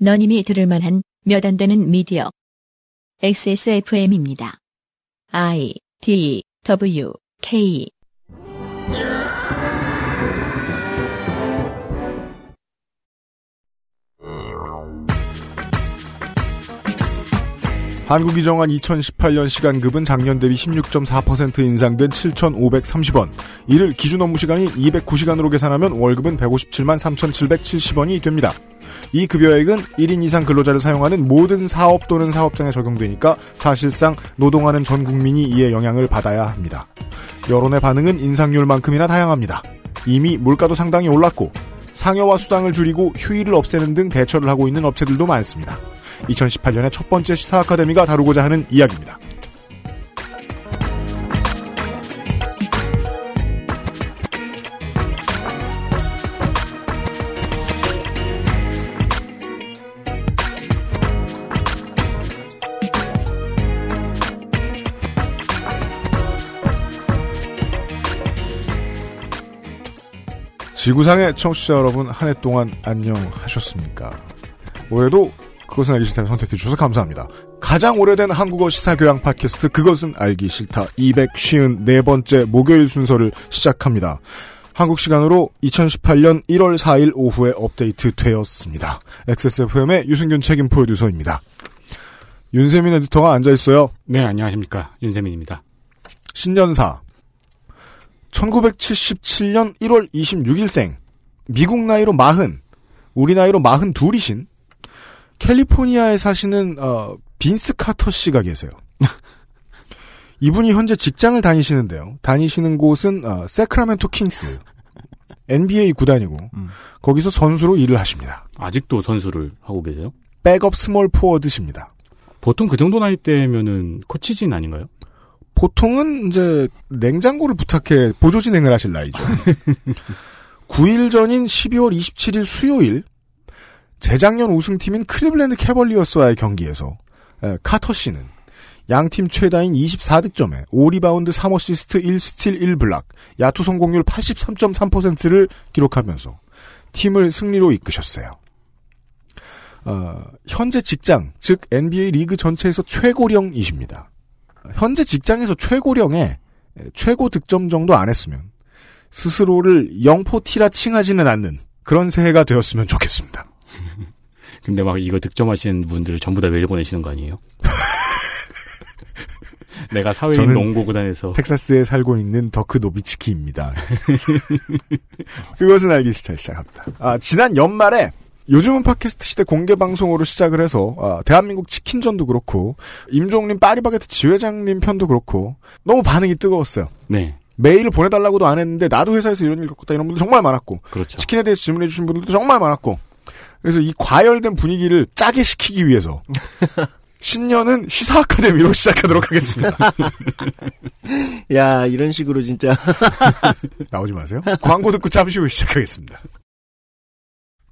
너님이 들을 만한 몇 안 되는 미디어. XSFM입니다. I D W K 한국이 정한 2018년 시간급은 작년 대비 16.4% 인상된 7,530원. 이를 기준 업무 시간이 209시간으로 계산하면 월급은 157만 3,770원이 됩니다. 이 급여액은 1인 이상 근로자를 사용하는 모든 사업 또는 사업장에 적용되니까 사실상 노동하는 전 국민이 이에 영향을 받아야 합니다. 여론의 반응은 인상률만큼이나 다양합니다. 이미 물가도 상당히 올랐고 상여와 수당을 줄이고 휴일을 없애는 등 대처를 하고 있는 업체들도 많습니다. 2018년의 첫 번째 시사 아카데미가 다루고자 하는 이야기입니다. 지구상의 청취자 여러분 한 해 동안 안녕하셨습니까? 올해도 그것은 알기 싫다를 선택해 주셔서 감사합니다. 가장 오래된 한국어 시사교양 팟캐스트 그것은 알기 싫다 254번째 목요일 순서를 시작합니다. 한국 시간으로 2018년 1월 4일 오후에 업데이트 되었습니다. XSFM의 유승균 책임 프로듀서입니다. 윤세민 에디터가 앉아있어요. 네, 안녕하십니까. 윤세민입니다. 신년사 1977년 1월 26일생 미국 나이로 40 우리 나이로 42이신 캘리포니아에 사시는 어, 빈스 카터 씨가 계세요. 이분이 현재 직장을 다니시는데요. 다니시는 곳은 어, 세크라멘토 킹스 NBA 구단이고 음. 거기서 선수로 일을 하십니다. 아직도 선수를 하고 계세요? 백업 small forward십니다. 보통 그 정도 나이 때면은 코치진 아닌가요? 보통은 이제 냉장고를 부탁해 보조 진행을 하실 나이죠. 9일 전인 12월 27일 수요일 재작년 우승팀인 클리블랜드 캐벌리어스와의 경기에서 에, 카터 씨는 양팀 최다인 24득점에 5리바운드 3어시스트 1스틸 1block, 야투 성공률 83.3%를 기록하면서 팀을 승리로 이끄셨어요. 어, 현재 직장, 즉 NBA 리그 전체에서 최고령이십니다. 현재 직장에서 최고령에 최고 득점 정도 안 했으면 스스로를 영포티라 칭하지는 않는 그런 새해가 되었으면 좋겠습니다. 근데 막 이거 득점하시는 분들을 전부 다 내려보내시는 거 아니에요? 내가 사회인 저는 농구 구단에서 텍사스에 살고 있는 더크 노비츠키입니다. 그것은 알기 싫다 시작합니다. 아, 지난 연말에 요즘은 팟캐스트 시대 공개 방송으로 시작을 해서 아, 대한민국 치킨전도 그렇고 임종님 파리바게트 지회장님 편도 그렇고 너무 반응이 뜨거웠어요. 네, 메일을 보내달라고도 안 했는데 나도 회사에서 이런 일 겪었다 이런 분들 정말 많았고 그렇죠. 치킨에 대해서 질문해 주신 분들도 정말 많았고 그래서 이 과열된 분위기를 짜게 시키기 위해서 신년은 시사 아카데미로 시작하도록 하겠습니다. 야, 이런 식으로 진짜. 나오지 마세요. 광고 듣고 잠시 후에 시작하겠습니다.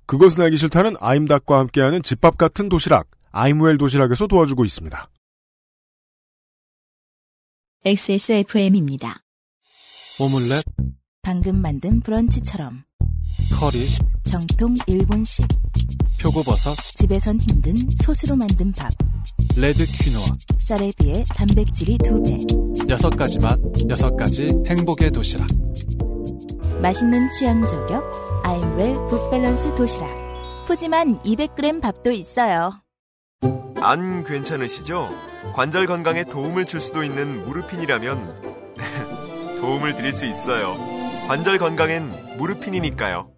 그것은 알기 싫다는 아임닭과 함께하는 집밥 같은 도시락 아임웰 도시락에서 도와주고 있습니다. XSFM입니다. 오믈렛, 방금 만든 브런치처럼 커리, 정통 일본식 표고버섯, 집에선 힘든 소스로 만든 밥 레드 퀴노아. 쌀에 비해 단백질이 두배 여섯 가지 맛, 여섯 가지 행복의 도시락. 맛있는 취향 저격 아임웰 굿밸런스 도시락 푸짐한 200g 밥도 있어요 안 괜찮으시죠? 관절 건강에 도움을 줄 수도 있는 무르핀이라면 도움을 드릴 수 있어요. 관절 건강엔 무르핀이니까요.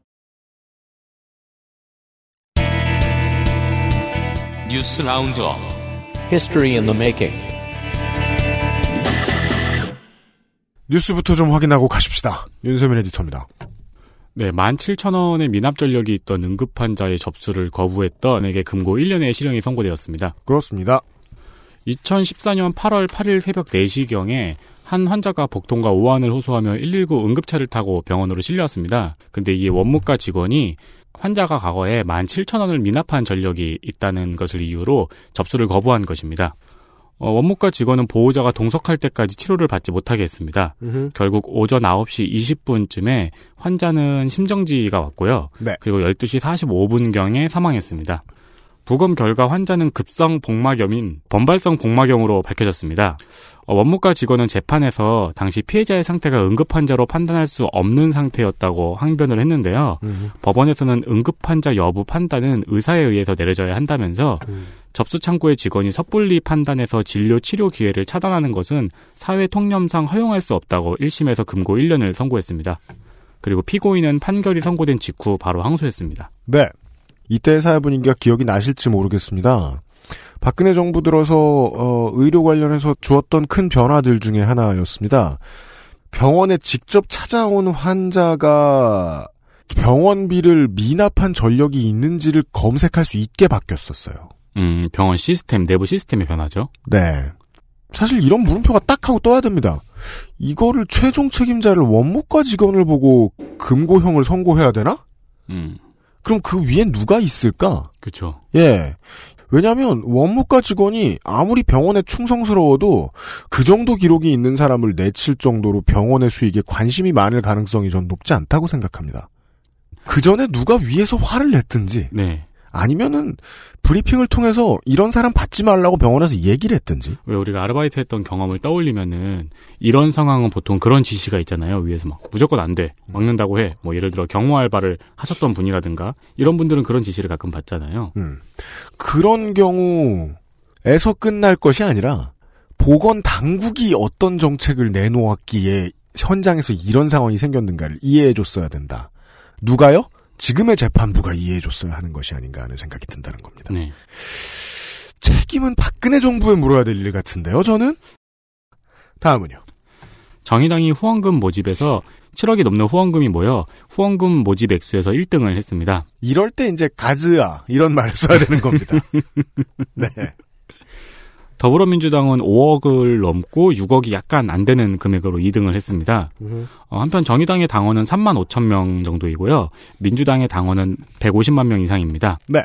뉴스 roundup History in the making. 뉴스부터 좀 확인하고 가십시다. 윤세민 에디터입니다. 네, 17,000원의 미납 전력이 있던 응급 환자의 접수를 거부했던 에게 금고 1년의 실형이 선고되었습니다. 그렇습니다. 2014년 8월 8일 새벽 4시경에 한 환자가 복통과 오한을 호소하며 119 응급차를 타고 병원으로 실려왔습니다. 근데 이게 원무과 직원이 환자가 과거에 17,000원을 미납한 전력이 있다는 것을 이유로 접수를 거부한 것입니다. 어, 원무과 직원은 보호자가 동석할 때까지 치료를 받지 못하게 했습니다. 음흠. 결국 오전 9시 20분쯤에 환자는 심정지가 왔고요. 네. 그리고 12시 45분경에 사망했습니다. 부검 결과 환자는 급성 복막염인 범발성 복막염으로 밝혀졌습니다. 어, 원무과 직원은 재판에서 당시 피해자의 상태가 응급 환자로 판단할 수 없는 상태였다고 항변을 했는데요. 음. 법원에서는 응급 환자 여부 판단은 의사에 의해서 내려져야 한다면서 음. 접수 창구의 직원이 섣불리 판단해서 진료 치료 기회를 차단하는 것은 사회 통념상 허용할 수 없다고 1심에서 금고 1년을 선고했습니다. 그리고 피고인은 판결이 선고된 직후 바로 항소했습니다. 네. 이때의 사회 분위기가 기억이 나실지 모르겠습니다. 박근혜 정부 들어서 어, 의료 관련해서 주었던 큰 변화들 중에 하나였습니다. 병원에 직접 찾아온 환자가 병원비를 미납한 전력이 있는지를 검색할 수 있게 바뀌었었어요. 음, 병원 시스템, 내부 시스템의 변화죠. 네. 사실 이런 물음표가 딱 하고 떠야 됩니다. 이거를 최종 책임자를 원무과 직원을 보고 금고형을 선고해야 되나? 음, 그럼 그 위엔 누가 있을까? 그렇죠. 예. 왜냐하면 원무과 직원이 아무리 병원에 충성스러워도 그 정도 기록이 있는 사람을 내칠 정도로 병원의 수익에 관심이 많을 가능성이 전 높지 않다고 생각합니다. 그 전에 누가 위에서 화를 냈든지 네. 아니면은 브리핑을 통해서 이런 사람 받지 말라고 병원에서 얘기를 했든지 왜 우리가 아르바이트 했던 경험을 떠올리면은 이런 상황은 보통 그런 지시가 있잖아요. 위에서 막 무조건 안 돼. 막는다고 해. 뭐 예를 들어 경호 알바를 하셨던 분이라든가 이런 분들은 그런 지시를 가끔 받잖아요. 음. 그런 경우에서 끝날 것이 아니라 보건 당국이 어떤 정책을 내놓았기에 현장에서 이런 상황이 생겼는가를 이해해 줬어야 된다. 누가요? 지금의 재판부가 이해해줬어야 하는 것이 아닌가 하는 생각이 든다는 겁니다. 네. 책임은 박근혜 정부에 물어야 될 일 같은데요, 저는? 다음은요. 정의당이 후원금 모집에서 7억이 넘는 후원금이 모여 후원금 모집 액수에서 1등을 했습니다. 이럴 때 이제 가즈아 이런 말을 써야 되는 겁니다. 네. 더불어민주당은 5억을 넘고 6억이 약간 안 되는 금액으로 2등을 했습니다. 어, 한편 정의당의 당원은 3만 5천 명 정도이고요. 민주당의 당원은 150만 명 이상입니다. 네.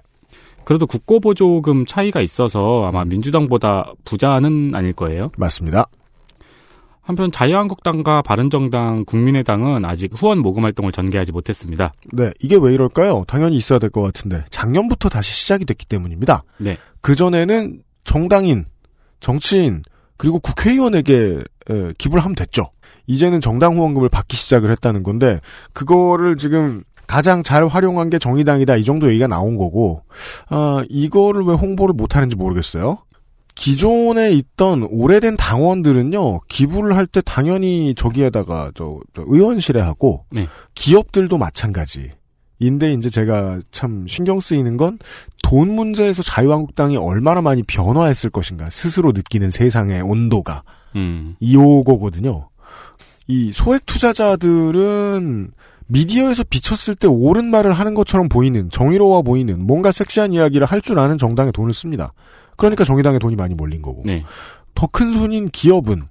그래도 국고보조금 차이가 있어서 아마 민주당보다 부자는 아닐 거예요. 맞습니다. 한편 자유한국당과 바른정당, 국민의당은 아직 후원 모금 활동을 전개하지 못했습니다. 네, 이게 왜 이럴까요? 당연히 있어야 될 것 같은데 작년부터 다시 시작이 됐기 때문입니다. 네. 그 전에는 정당인, 정치인 그리고 국회의원에게 에, 기부를 하면 됐죠. 이제는 정당 후원금을 받기 시작을 했다는 건데 그거를 지금 가장 잘 활용한 게 정의당이다 이 정도 얘기가 나온 거고 아 이거를 왜 홍보를 못하는지 모르겠어요. 기존에 있던 오래된 당원들은요 기부를 할 때 당연히 저기에다가 저, 저 의원실에 하고 네. 기업들도 마찬가지. 인데 이제 제가 참 신경 쓰이는 건 돈 문제에서 자유한국당이 얼마나 많이 변화했을 것인가 스스로 느끼는 세상의 온도가 음, 이오거거든요. 이 소액 투자자들은 미디어에서 비쳤을 때 옳은 말을 하는 것처럼 보이는 정의로워 보이는 뭔가 섹시한 이야기를 할 줄 아는 정당에 돈을 씁니다. 그러니까 정의당에 돈이 많이 몰린 거고 네. 더큰 손인 기업은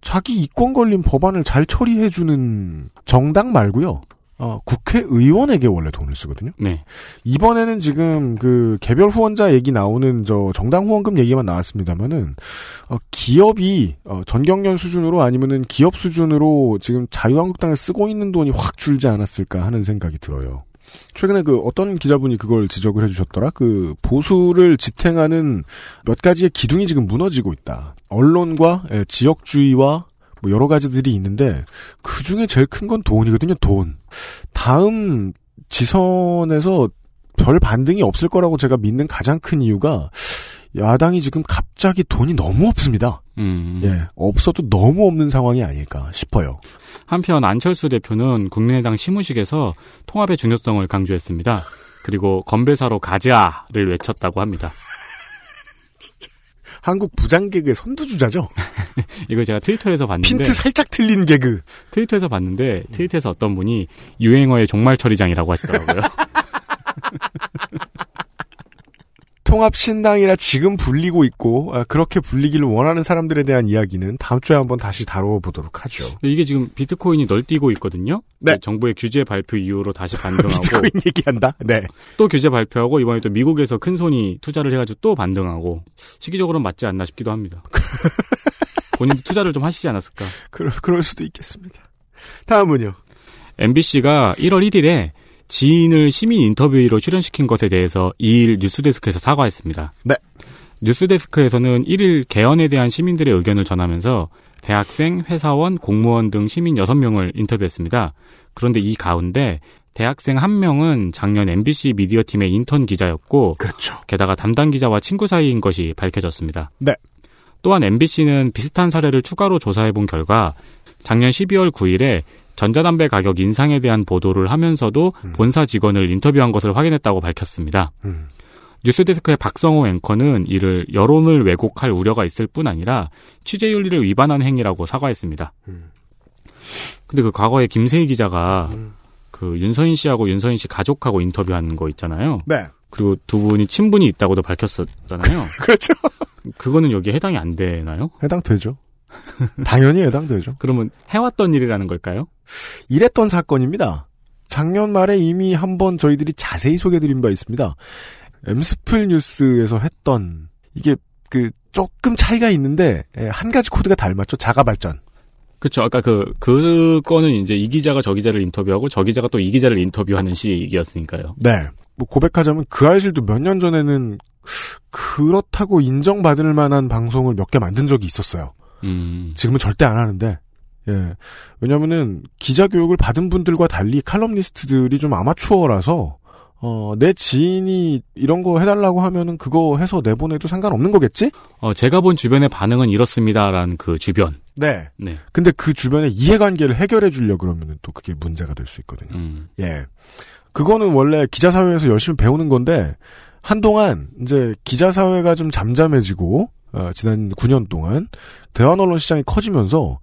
자기 이권 걸린 법안을 잘 처리해주는 정당 말고요. 어, 국회의원에게 원래 돈을 쓰거든요. 네. 이번에는 지금 그 개별 후원자 얘기 나오는 저 정당 후원금 얘기만 나왔습니다만은 어, 기업이 어, 전경련 수준으로 아니면은 기업 수준으로 지금 자유한국당에 쓰고 있는 돈이 확 줄지 않았을까 하는 생각이 들어요. 최근에 그 어떤 기자분이 그걸 지적을 해주셨더라. 그 보수를 지탱하는 몇 가지의 기둥이 지금 무너지고 있다. 언론과 예, 지역주의와 뭐 여러 가지들이 있는데 그 중에 제일 큰 건 돈이거든요. 돈. 다음 지선에서 별 반등이 없을 거라고 제가 믿는 가장 큰 이유가 야당이 지금 갑자기 돈이 너무 없습니다. 음. 예, 없어도 너무 없는 상황이 아닐까 싶어요. 한편 안철수 대표는 국민의당 시무식에서 통합의 중요성을 강조했습니다. 그리고 건배사로 가자를 외쳤다고 합니다. 한국 부장 개그의 선두주자죠. 이거 제가 트위터에서 봤는데 핀트 살짝 틀린 개그. 트위터에서 봤는데 트위터에서 어떤 분이 유행어의 종말 처리장이라고 하시더라고요. 통합신당이라 지금 불리고 있고 아, 그렇게 불리기를 원하는 사람들에 대한 이야기는 다음 주에 한번 다시 다뤄보도록 하죠. 이게 지금 비트코인이 널뛰고 있거든요. 네. 정부의 규제 발표 이후로 다시 반등하고 비트코인 얘기한다. 네. 또 규제 발표하고 이번에 또 미국에서 큰 손이 투자를 해가지고 또 반등하고 시기적으로는 맞지 않나 싶기도 합니다. 본인 투자를 좀 하시지 않았을까? 그럴, 그럴 수도 있겠습니다. 다음은요. MBC가 1월 1일에 지인을 시민 인터뷰로 출연시킨 것에 대해서 2일 뉴스데스크에서 사과했습니다. 네. 뉴스데스크에서는 1일 개헌에 대한 시민들의 의견을 전하면서 대학생, 회사원, 공무원 등 시민 6명을 인터뷰했습니다. 그런데 이 가운데 대학생 한 명은 작년 MBC 미디어 팀의 인턴 기자였고 그렇죠. 게다가 담당 기자와 친구 사이인 것이 밝혀졌습니다. 네. 또한 MBC는 비슷한 사례를 추가로 조사해 본 결과 작년 12월 9일에 전자담배 가격 인상에 대한 보도를 하면서도 음. 본사 직원을 인터뷰한 것을 확인했다고 밝혔습니다. 음. 뉴스데스크의 박성호 앵커는 이를 여론을 왜곡할 우려가 있을 뿐 아니라 취재 윤리를 위반한 행위라고 사과했습니다. 음. 근데 그 과거에 김세희 기자가 음. 그 윤서인 씨하고 윤서인 씨 가족하고 인터뷰한 거 있잖아요. 네. 그리고 두 분이 친분이 있다고도 밝혔었잖아요. 그렇죠. 그거는 여기에 해당이 안 되나요? 해당되죠. 당연히 해당되죠. 그러면 해왔던 일이라는 걸까요? 이랬던 사건입니다. 작년 말에 이미 한번 저희들이 자세히 소개드린 바 있습니다. 엠스플 뉴스에서 했던 이게 그 조금 차이가 있는데 예, 한 가지 코드가 닮았죠. 자가 발전. 그쵸. 아까 그, 그 거는 이제 이 기자가 저 기자를 인터뷰하고 저 기자가 또 이 기자를 인터뷰하는 시기였으니까요. 네. 뭐 고백하자면 그 알실도 몇 년 전에는 그렇다고 인정받을 만한 방송을 몇 개 만든 적이 있었어요. 음, 지금은 절대 안 하는데. 예. 왜냐면은 기자 교육을 받은 분들과 달리 칼럼니스트들이 좀 아마추어라서 어, 내 지인이 이런 거 해달라고 하면은 그거 해서 내보내도 상관없는 거겠지? 어, 제가 본 주변의 반응은 이렇습니다라는 그 주변. 네. 네. 근데 그 주변의 이해관계를 해결해 주려 그러면은 또 그게 문제가 될 수 있거든요. 음, 예. 그거는 원래 기자사회에서 열심히 배우는 건데, 한동안 이제 기자사회가 좀 잠잠해지고, 어, 지난 9년 동안, 대환 언론 시장이 커지면서,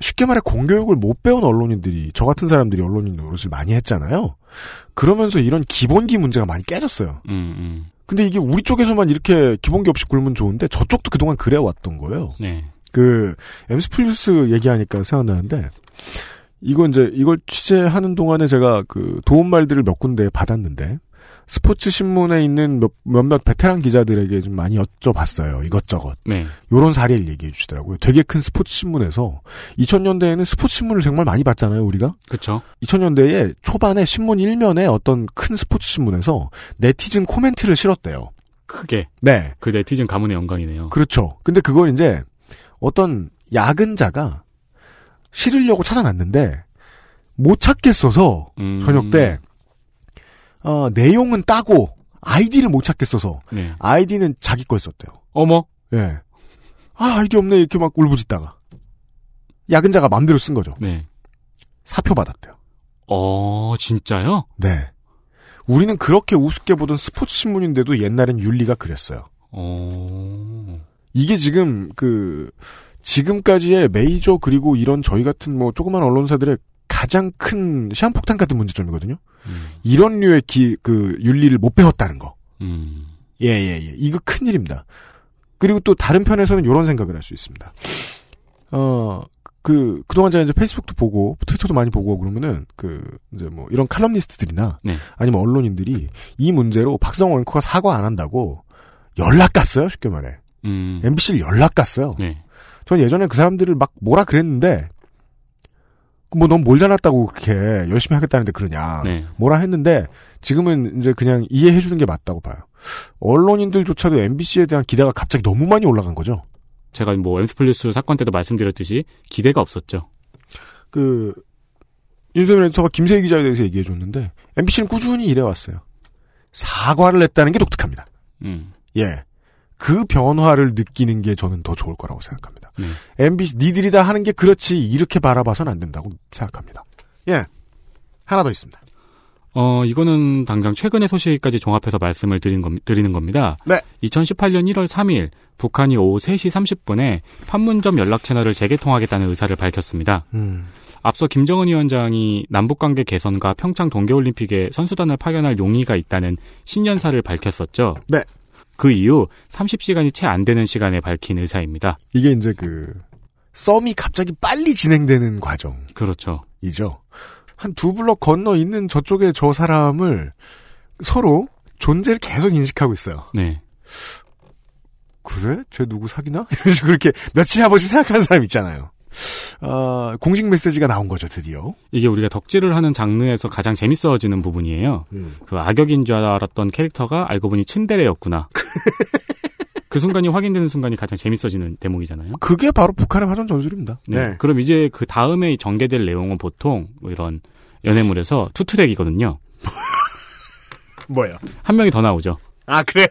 쉽게 말해 공교육을 못 배운 언론인들이, 저 같은 사람들이 언론인 노릇을 많이 했잖아요. 그러면서 이런 기본기 문제가 많이 깨졌어요. 음, 음. 근데 이게 우리 쪽에서만 이렇게 기본기 없이 굴면 좋은데, 저쪽도 그동안 그래 왔던 거예요. 네. 그 엠스플 뉴스 얘기하니까 생각나는데 이거 이제 이걸 취재하는 동안에 제가 그 도움 말들을 몇 군데 받았는데 스포츠 신문에 있는 몇, 몇몇 베테랑 기자들에게 좀 많이 여쭤봤어요 이것저것 네. 요런 사례를 얘기해 주시더라고요 되게 큰 스포츠 신문에서 2000년대에는 스포츠 신문을 정말 많이 봤잖아요 우리가 그쵸. 2000년대에 초반에 신문 1면에 어떤 큰 스포츠 신문에서 네티즌 코멘트를 실었대요 크게. 네 그 네티즌 가문의 영광이네요. 그렇죠. 근데 그걸 이제 어떤 야근자가 실으려고 찾아놨는데 못 찾겠어서 음, 저녁 때 어, 내용은 따고 아이디를 못 찾겠어서 네. 아이디는 자기 거였었대요. 어머? 예. 아 아이디 없네 이렇게 막 울부짖다가 야근자가 맘대로 쓴 거죠. 네. 사표 받았대요. 어, 진짜요? 네. 우리는 그렇게 우습게 보던 스포츠 신문인데도 옛날엔 윤리가 그랬어요. 어, 이게 지금 그 지금까지의 메이저 그리고 이런 저희 같은 뭐 조그만 언론사들의 가장 큰 시한폭탄 같은 문제점이거든요. 음, 이런 류의 기, 그 윤리를 못 배웠다는 거. 음, 예, 예, 예. 이거 큰 일입니다. 그리고 또 다른 편에서는 이런 생각을 할 수 있습니다. 어, 그, 그동안 제가 이제 페이스북도 보고, 트위터도 많이 보고 그러면은, 그, 이제 뭐, 이런 칼럼니스트들이나, 네. 아니면 언론인들이 이 문제로 박성호 앵커가 사과 안 한다고 연락 갔어요, 쉽게 말해. 음, MBC를 연락 갔어요. 네. 전 예전에 그 사람들을 막 뭐라 그랬는데, 뭐 넌 뭘 잘났다고 그렇게 열심히 하겠다는데 그러냐. 네. 뭐라 했는데, 지금은 이제 그냥 이해해 주는 게 맞다고 봐요. 언론인들조차도 MBC에 대한 기대가 갑자기 너무 많이 올라간 거죠. 제가 뭐 엠스플리스 사건 때도 말씀드렸듯이 기대가 없었죠. 그, 윤세민 에디터가 김세희 기자에 대해서 얘기해 줬는데, MBC는 꾸준히 이래왔어요. 사과를 했다는 게 독특합니다. 음, 예. 그 변화를 느끼는 게 저는 더 좋을 거라고 생각합니다. 네. MBC, 니들이 다 하는 게 그렇지, 이렇게 바라봐선 안 된다고 생각합니다. 예. 하나 더 있습니다. 어, 이거는 당장 최근의 소식까지 종합해서 말씀을 드린 겁, 드리는 겁니다. 네. 2018년 1월 3일, 북한이 오후 3시 30분에 판문점 연락 채널을 재개통하겠다는 의사를 밝혔습니다. 음. 앞서 김정은 위원장이 남북관계 개선과 평창 동계올림픽에 선수단을 파견할 용의가 있다는 신년사를 밝혔었죠. 네. 그 이후 30시간이 채 안 되는 시간에 밝힌 의사입니다. 이게 이제 그, 썸이 갑자기 빨리 진행되는 과정이죠. 그렇죠. 한 두 블럭 건너 있는 저쪽에 저 사람을 서로 존재를 계속 인식하고 있어요. 네. 그래? 쟤 누구 사귀나? 이런 식으로 그렇게 며칠에 한 번씩 생각하는 사람 있잖아요. 어, 공식 메시지가 나온 거죠, 드디어. 이게 우리가 덕질을 하는 장르에서 가장 재밌어지는 부분이에요. 음. 그 악역인 줄 알았던 캐릭터가 알고 보니 츤데레였구나. 그 순간이 확인되는 순간이 가장 재밌어지는 대목이잖아요. 그게 바로 북한의 화전 전술입니다. 네. 그럼 이제 그 다음에 전개될 내용은 보통 뭐 이런 연애물에서 투트랙이거든요. 뭐예요? 한 명이 더 나오죠. 아, 그래요?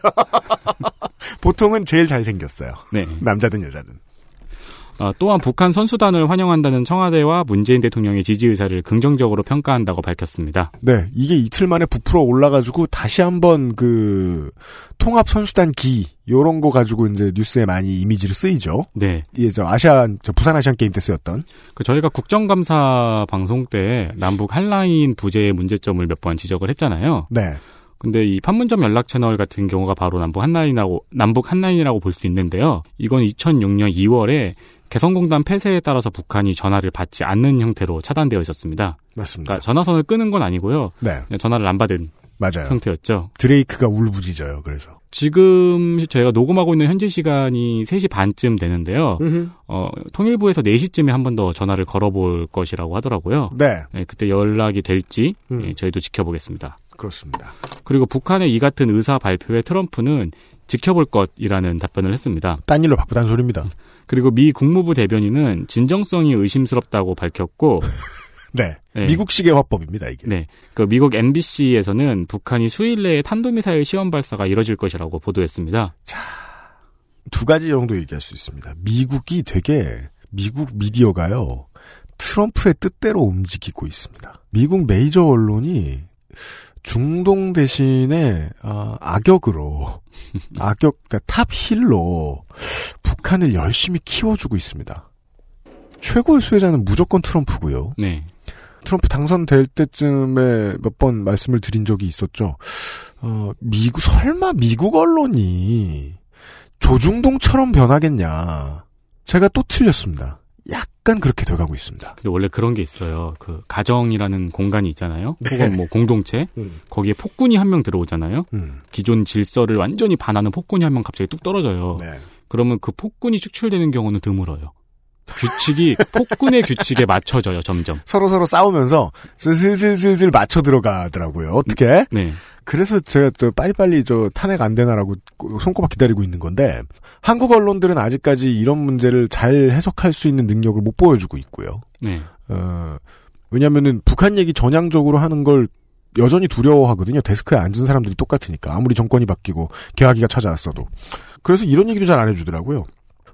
보통은 제일 잘생겼어요. 네. 남자든 여자든. 어, 또한 북한 선수단을 환영한다는 청와대와 문재인 대통령의 지지 의사를 긍정적으로 평가한다고 밝혔습니다. 네, 이게 이틀 만에 부풀어 올라가지고 다시 한번 그 통합 선수단 기 요런 거 가지고 이제 뉴스에 많이 이미지로 쓰이죠. 네. 이게 저 아시안 저 부산 아시안 게임 때 쓰였던. 그 저희가 국정감사 방송 때 남북 한라인 부재의 문제점을 몇 번 지적을 했잖아요. 네. 근데 이 판문점 연락 채널 같은 경우가 바로 남북 한라인이라고 남북 한라인이라고 볼 수 있는데요. 이건 2006년 2월에 개성공단 폐쇄에 따라서 북한이 전화를 받지 않는 형태로 차단되어 있었습니다. 맞습니다. 그러니까 전화선을 끄는 건 아니고요. 네. 전화를 안 받은 맞아요. 형태였죠. 드레이크가 울부짖어요. 그래서. 지금 저희가 녹음하고 있는 현재 시간이 3시 반쯤 되는데요. 어, 통일부에서 4시쯤에 한 번 더 전화를 걸어볼 것이라고 하더라고요. 네. 네, 그때 연락이 될지 음. 예, 저희도 지켜보겠습니다. 그렇습니다. 그리고 북한의 이 같은 의사 발표에 트럼프는 지켜볼 것이라는 답변을 했습니다. 딴 일로 바쁘다는 소리입니다. 그리고 미 국무부 대변인은 진정성이 의심스럽다고 밝혔고, 네. 네. 미국식의 화법입니다, 이게. 네, 그 미국 MBC에서는 북한이 수일 내에 탄도미사일 시험 발사가 이뤄질 것이라고 보도했습니다. 두 가지 정도 얘기할 수 있습니다. 미국이 되게 미국 미디어가요. 트럼프의 뜻대로 움직이고 있습니다. 미국 메이저 언론이 중동 대신에 어, 악역으로 악역 그러니까 top heel로 북한을 열심히 키워주고 있습니다. 최고의 수혜자는 무조건 트럼프고요. 네, 트럼프 당선될 때쯤에 몇 번 말씀을 드린 적이 있었죠. 어, 미국, 설마 미국 언론이 조중동처럼 변하겠냐. 제가 또 틀렸습니다. 약간 그렇게 돼가고 있습니다. 근데 원래 그런 게 있어요. 그 가정이라는 공간이 있잖아요. 네. 혹은 뭐 공동체. 음. 거기에 폭군이 한 명 들어오잖아요. 음. 기존 질서를 완전히 반하는 폭군이 한 명 갑자기 뚝 떨어져요. 네. 그러면 그 폭군이 축출되는 경우는 드물어요. 규칙이 폭군의 규칙에 맞춰져요, 점점. 서로 서로 싸우면서 슬슬슬슬 맞춰 들어가더라고요. 어떻게? 네. 그래서 제가 저 빨리빨리 저 탄핵 안 되나라고 손꼽아 기다리고 있는 건데 한국 언론들은 아직까지 이런 문제를 잘 해석할 수 있는 능력을 못 보여주고 있고요. 네. 어, 왜냐면은 북한 얘기 전향적으로 하는 걸 여전히 두려워하거든요. 데스크에 앉은 사람들이 똑같으니까. 아무리 정권이 바뀌고 개화기가 찾아왔어도. 그래서 이런 얘기도 잘 안 해주더라고요.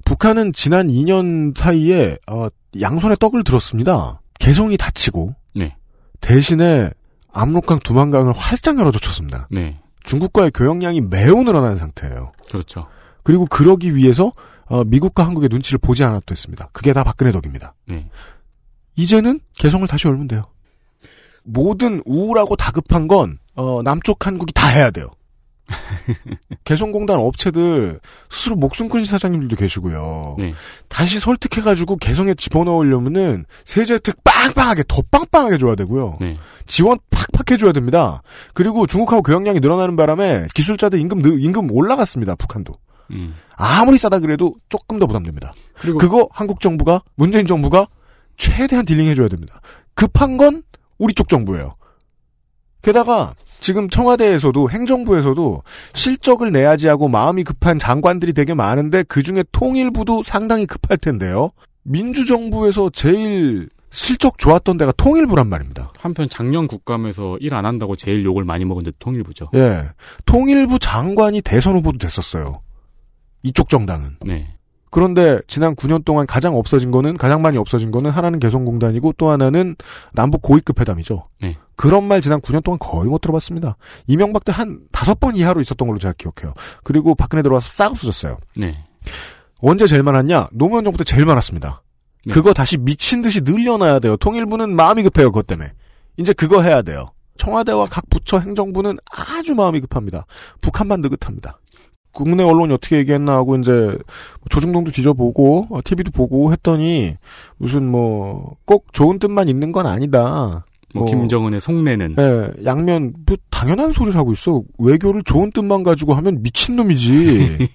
북한은 지난 2년 사이에 어, 양손에 떡을 들었습니다. 개성이 닫히고 네. 대신에 압록강 두만강을 활짝 열어젖혔습니다. 네. 중국과의 교역량이 매우 늘어난 상태예요. 그렇죠. 그리고 그러기 위해서 어, 미국과 한국의 눈치를 보지 않아도 됐습니다. 그게 다 박근혜 덕입니다. 네. 이제는 개성을 다시 열면 돼요. 모든 우울하고 다급한 건 어, 남쪽 한국이 다 해야 돼요. 개성공단 업체들 스스로 목숨 끊으신 사장님들도 계시고요. 네. 다시 설득해가지고 개성에 집어넣으려면은 세제 혜택 빵빵하게 더 빵빵하게 줘야 되고요. 네. 지원 팍팍 해줘야 됩니다. 그리고 중국하고 교역량이 늘어나는 바람에 기술자들 임금 느- 임금 올라갔습니다. 북한도 음. 아무리 싸다 그래도 조금 더 부담됩니다. 그리고 그거 한국 정부가 문재인 정부가 최대한 딜링 해줘야 됩니다. 급한 건 우리 쪽 정부예요. 게다가 지금 청와대에서도 행정부에서도 실적을 내야지 하고 마음이 급한 장관들이 되게 많은데 그 중에 통일부도 상당히 급할 텐데요. 민주정부에서 제일 실적 좋았던 데가 통일부란 말입니다. 한편 작년 국감에서 일 안 한다고 제일 욕을 많이 먹은 데 통일부죠. 예. 통일부 장관이 대선 후보도 됐었어요. 이쪽 정당은. 네. 그런데 지난 9년 동안 가장 없어진 거는 가장 많이 없어진 거는 하나는 개성공단이고 또 하나는 남북 고위급 회담이죠. 네. 그런 말 지난 9년 동안 거의 못 들어봤습니다. 이명박 때 한 다섯 번 이하로 있었던 걸로 제가 기억해요. 그리고 박근혜 들어와서 싹 없어졌어요. 네. 언제 제일 많았냐? 노무현 정부 때 제일 많았습니다. 네. 그거 다시 미친 듯이 늘려놔야 돼요. 통일부는 마음이 급해요. 그것 때문에. 이제 그거 해야 돼요. 청와대와 각 부처 행정부는 아주 마음이 급합니다. 북한만 느긋합니다. 국내 언론이 어떻게 얘기했나 하고 이제 조중동도 뒤져보고 어, TV도 보고 했더니 무슨 뭐 꼭 좋은 뜻만 있는 건 아니다. 뭐, 뭐, 김정은의 속내는 예, 양면 뭐 당연한 소리를 하고 있어. 외교를 좋은 뜻만 가지고 하면 미친 놈이지.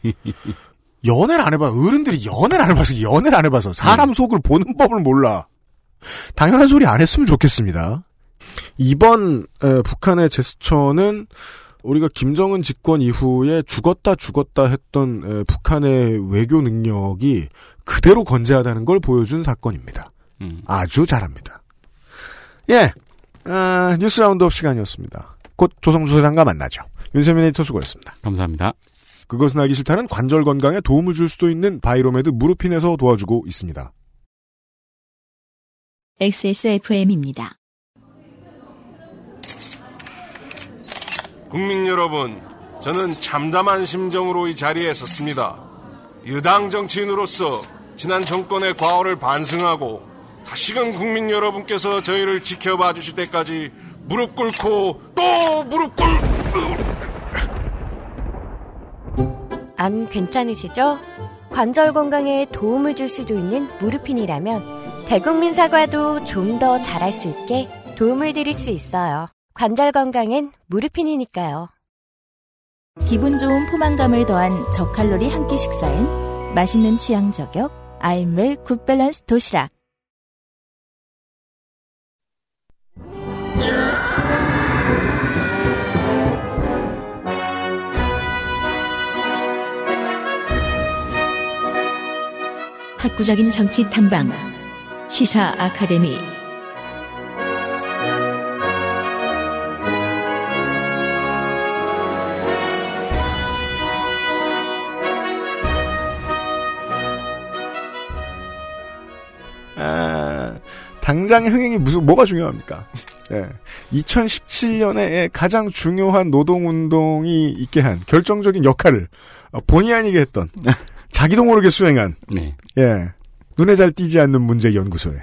연애를 안 해봐. 어른들이 연애를 안 해봐서 연애를 안 해봐서 사람 속을 보는 법을 몰라. 당연한 소리 안 했으면 좋겠습니다. 이번 에, 북한의 제스처는 우리가 김정은 집권 이후에 죽었다 죽었다 했던 에, 북한의 외교 능력이 그대로 건재하다는 걸 보여준 사건입니다. 음. 아주 잘합니다. 예, 아, 뉴스 roundup 시간이었습니다. 곧 조성주 소장과 만나죠. 윤세민 에디터 수고했습니다. 감사합니다. 그것은 알기 싫다는 관절 건강에 도움을 줄 수도 있는 바이로메드 무르핀에서 도와주고 있습니다. XSFM입니다. 국민 여러분, 저는 참담한 심정으로 이 자리에 섰습니다. 유당 정치인으로서 지난 정권의 과오를 반성하고 다시금 국민 여러분께서 저희를 지켜봐 주실 때까지 무릎 꿇고 또 무릎 꿇... 안 괜찮으시죠? 관절 건강에 도움을 줄 수도 있는 무르핀이라면 대국민 사과도 좀 더 잘할 수 있게 도움을 드릴 수 있어요. 관절 건강엔 무르핀이니까요. 기분 좋은 포만감을 더한 저칼로리 한 끼 식사엔 맛있는 취향 저격 아임웰 굿밸런스 도시락 학구적인 정치 탐방 시사 아카데미 아, 당장의 흥행이 무슨 뭐가 중요합니까? 예. 2017년에 가장 중요한 노동운동이 있게 한 결정적인 역할을 어, 본의 아니게 했던 자기도 모르게 수행한 네. 예 눈에 잘 띄지 않는 문제 연구소에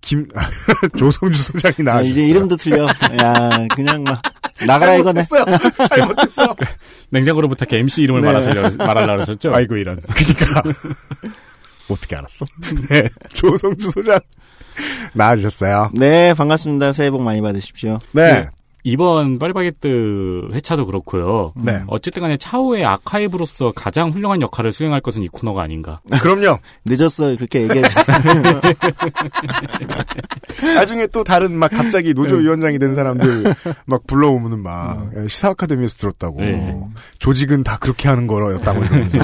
김 조성주 소장이 아, 나왔어요. 이제 이름도 틀려. 야, 그냥 막 나가라 이거네. 잘못했어요. 잘못했어. 냉장고로 부탁해 MC 이름을 네. 말하려고 하셨죠? 아이고 이런. 그니까 어떻게 알았어? 네, 조성주 소장 나와주셨어요. 네, 반갑습니다. 새해 복 많이 받으십시오. 네, 이번 파리바게뜨 회차도 그렇고요. 네. 어쨌든 간에 차후의 아카이브로서 가장 훌륭한 역할을 수행할 것은 이 코너가 아닌가. 그럼요. 늦었어 그렇게 얘기해줘. 나중에 또 다른 막 갑자기 노조 위원장이 된 사람들 막 불러오면은 막 시사 아카데미에서 들었다고 네. 조직은 다 그렇게 하는 거였다고 이러면서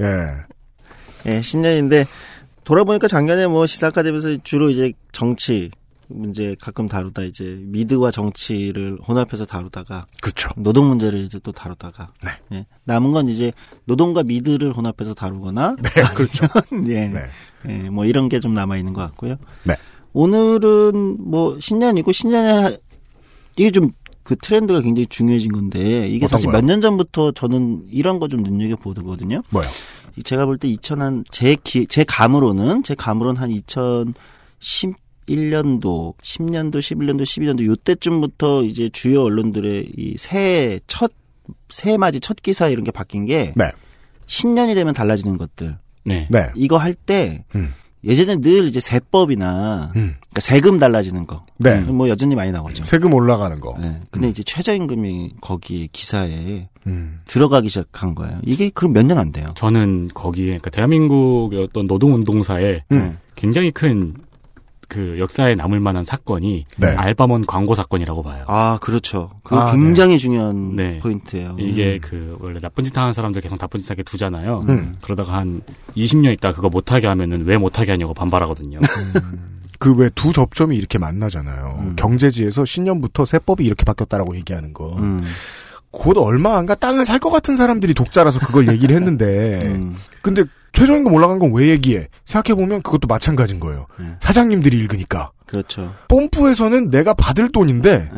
예. 예, 신년인데 돌아보니까 작년에 뭐 시사 아카데미에서 주로 이제 정치 문제 가끔 다루다 이제 미드와 정치를 혼합해서 다루다가 그렇죠. 노동 문제를 이제 또 다루다가 네. 예, 남은 건 이제 노동과 미드를 혼합해서 다루거나 네, 그렇죠. 예, 네. 예, 뭐 이런 게 좀 남아 있는 것 같고요. 네. 오늘은 뭐 신년이고 신년에 이게 좀 그 트렌드가 굉장히 중요해진 건데 이게 사실? 몇 년 전부터 저는 이런 거 좀 눈여겨 보거든요. 뭐요? 제가 볼 때 2000 한 제 제 감으로는 제 감으로는 한 2011년도, 10년도, 11년도, 12년도 요때쯤부터 이제 주요 언론들의 이 새해 첫 새해 맞이 첫 기사 이런 게 바뀐 게 네. 신년이 되면 달라지는 것들. 네. 네. 이거 할때 음. 예전에 늘 이제 세법이나 음. 그러니까 세금 달라지는 거. 네. 뭐 여전히 많이 나오죠. 세금 올라가는 거. 네. 근데 이제 최저임금이 거기에 기사에 음. 들어가기 시작한 거예요. 이게 그럼 몇 년 안 돼요. 저는 거기에, 그러니까 대한민국의 어떤 노동운동사에 음. 굉장히 큰 그 역사에 남을 만한 사건이 네. 알바몬 광고 사건이라고 봐요. 아, 그렇죠. 그거 아, 굉장히 중요한 네. 포인트예요. 이게 음. 그 원래 나쁜 짓 하는 사람들 계속 나쁜 짓 하게 두잖아요. 음. 그러다가 한 20년 있다 그거 못하게 하면은 왜 못하게 하냐고 반발하거든요. 그왜 두 접점이 이렇게 만나잖아요. 음. 경제지에서 신년부터 세법이 이렇게 바뀌었다라고 얘기하는 거. 음. 곧 얼마 안가 땅을 살 것 같은 사람들이 독자라서 그걸 얘기를 했는데 음. 근데 최저임금 올라간 건 왜 얘기해? 생각해보면 그것도 마찬가지인 거예요. 네. 사장님들이 읽으니까. 그렇죠. 뽐뿌에서는 내가 받을 돈인데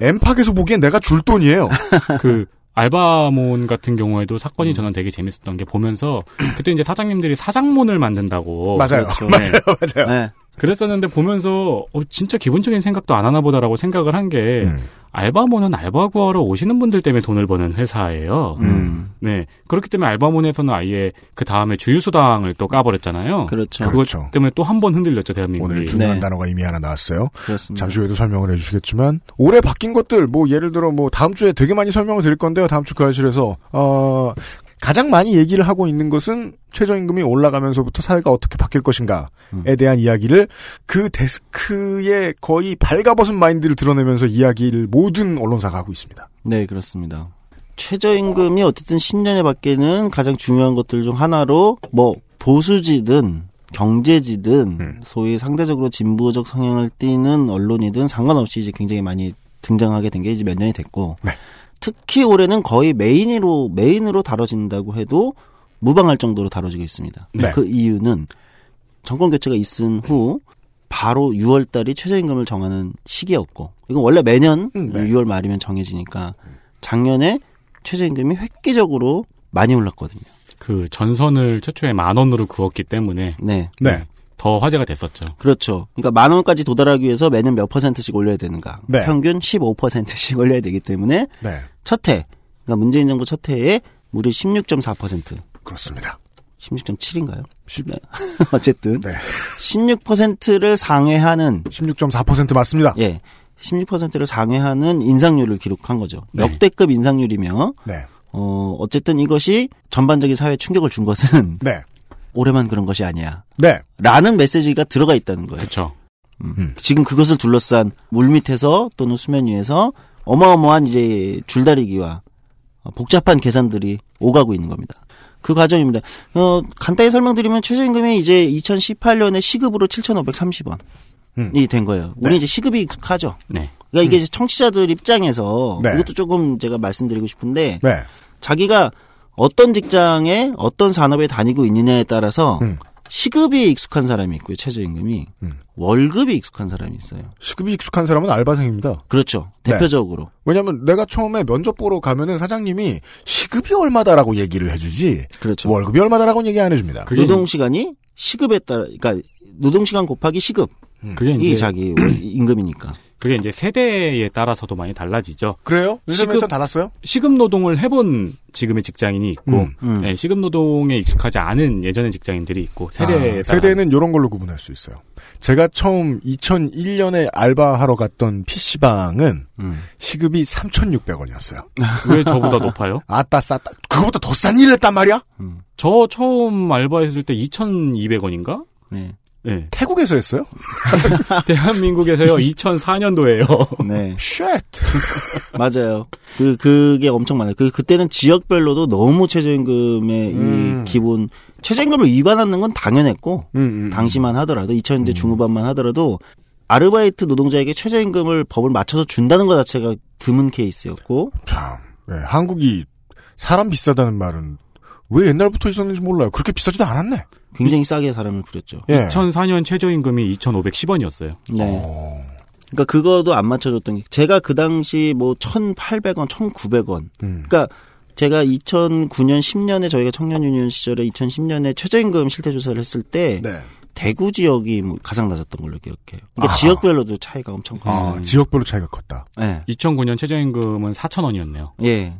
예. 엠팍에서 보기엔 내가 줄 돈이에요. 그 알바몬 같은 경우에도 사건이 저는 되게 재밌었던 게 보면서 그때 이제 사장님들이 사장몬을 만든다고 맞아요. 그렇죠. 맞아요. 맞아요. 네. 그랬었는데 보면서 어, 진짜 기본적인 생각도 안 하나 보다라고 생각을 한 게 음. 알바몬은 알바 구하러 오시는 분들 때문에 돈을 버는 회사예요. 음. 네 그렇기 때문에 알바몬에서는 아예 그 다음에 주유수당을 또 까버렸잖아요. 그렇죠. 그것 그렇죠. 때문에 또 한 번 흔들렸죠 대한민국이. 오늘 중요한 네. 단어가 이미 하나 나왔어요. 그렇습니다. 잠시 후에도 설명을 해주시겠지만 올해 바뀐 것들 뭐 예를 들어 뭐 다음 주에 되게 많이 설명을 드릴 건데요. 다음 주 그 아실에서 어 가장 많이 얘기를 하고 있는 것은 최저임금이 올라가면서부터 사회가 어떻게 바뀔 것인가에 음. 대한 이야기를 그 데스크의 거의 발가벗은 마인드를 드러내면서 이야기를 모든 언론사가 하고 있습니다. 네, 그렇습니다. 최저임금이 어쨌든 신년에 바뀌는 가장 중요한 것들 중 하나로 뭐 보수지든 경제지든 음. 소위 상대적으로 진보적 성향을 띠는 언론이든 상관없이 이제 굉장히 많이 등장하게 된 게 이제 몇 년이 됐고 네. 특히 올해는 거의 메인으로 메인으로 다뤄진다고 해도 무방할 정도로 다뤄지고 있습니다. 네. 그 이유는 정권 교체가 있은 후 바로 6월 달이 최저임금을 정하는 시기였고 이건 원래 매년 음, 네. 6월 말이면 정해지니까 작년에 최저임금이 획기적으로 많이 올랐거든요. 그 전선을 최초에 만 원으로 그었기 때문에 네. 네. 더 화제가 됐었죠. 그렇죠. 그러니까 만 원까지 도달하기 위해서 매년 몇 퍼센트씩 올려야 되는가? 네. 평균 15%씩 올려야 되기 때문에 네. 첫 해, 그러니까 문재인 정부 첫 해에 무려 16.4%, 그렇습니다. 16.7인가요? 십- 네. 어쨌든 네. 16%를 상회하는 16.4% 맞습니다. 예, 16%를 상회하는 인상률을 기록한 거죠. 네. 역대급 인상률이며 네. 어 어쨌든 이것이 전반적인 사회 에 충격을 준 것은 네. 올해만 그런 것이 아니야. 네. 라는 메시지가 들어가 있다는 거예요. 그렇죠. 음. 지금 그것을 둘러싼 물 밑에서 또는 수면 위에서 어마어마한 이제 줄다리기와 어, 복잡한 계산들이 오가고 있는 겁니다. 그 과정입니다. 어, 간단히 설명드리면 최저임금이 이제 2018년에 시급으로 7,530원이 음. 된 거예요. 우리 네. 이제 시급이 익숙하죠. 네. 그러니까 이게 이제 청취자들 입장에서 네. 이것도 조금 제가 말씀드리고 싶은데 네. 자기가 어떤 직장에 어떤 산업에 다니고 있느냐에 따라서 음. 시급이 익숙한 사람이 있고요. 최저임금이 음. 월급이 익숙한 사람이 있어요. 시급이 익숙한 사람은 알바생입니다. 그렇죠. 네. 대표적으로. 왜냐면 내가 처음에 면접 보러 가면은 사장님이 시급이 얼마다라고 얘기를 해주지 그렇죠. 월급이 얼마다라고는 얘기 안 해줍니다. 그게 노동 시간이 시급에 따라 그러니까 노동 시간 곱하기 시급이 그게 이제 자기 임금이니까. 그게 이제 세대에 따라서도 많이 달라지죠. 그래요? 시급- 달랐어요? 시급 노동을 해본 지금의 직장인이 있고 음, 음. 네, 시급 노동에 익숙하지 않은 예전의 직장인들이 있고 세대에 아, 따라 세대는 이런 걸로 구분할 수 있어요. 제가 처음 2001년에 알바하러 갔던 PC방은 음. 시급이 3,600원이었어요. 왜 저보다 높아요? 아따 싸다. 그거보다 더 싼 일을 했단 말이야? 저 처음 알바했을 때 2,200원인가? 네. 네. 태국에서 했어요? 대한민국에서요 2004년도에요. 네. Shit. 맞아요. 그 그게 엄청 많아요. 그 그때는 지역별로도 너무 최저임금의 음. 이 기본 최저임금을 위반하는 건 당연했고 음, 당시만 하더라도 2000년대 중후반만 하더라도 아르바이트 노동자에게 최저임금을 법을 맞춰서 준다는 것 자체가 드문 케이스였고 참, 네, 한국이 사람 비싸다는 말은 왜 옛날부터 있었는지 몰라요. 그렇게 비싸지도 않았네. 굉장히 싸게 사람을 부렸죠. 예. 2004년 최저임금이 2,510원이었어요. 네. 어, 그러니까 그거도 안 맞춰줬던 게 제가 그 당시 뭐 1,800원, 1,900원. 음. 그러니까 제가 2009년 10년에 저희가 청년 유니온 시절에 2010년에 최저임금 실태 조사를 했을 때 네. 대구 지역이 뭐 가장 낮았던 걸로 기억해요. 그러니까 아하. 지역별로도 차이가 엄청 컸어요. 아, 지역별로 차이가 컸다. 예. 2009년 최저임금은 4,000원이었네요. 예.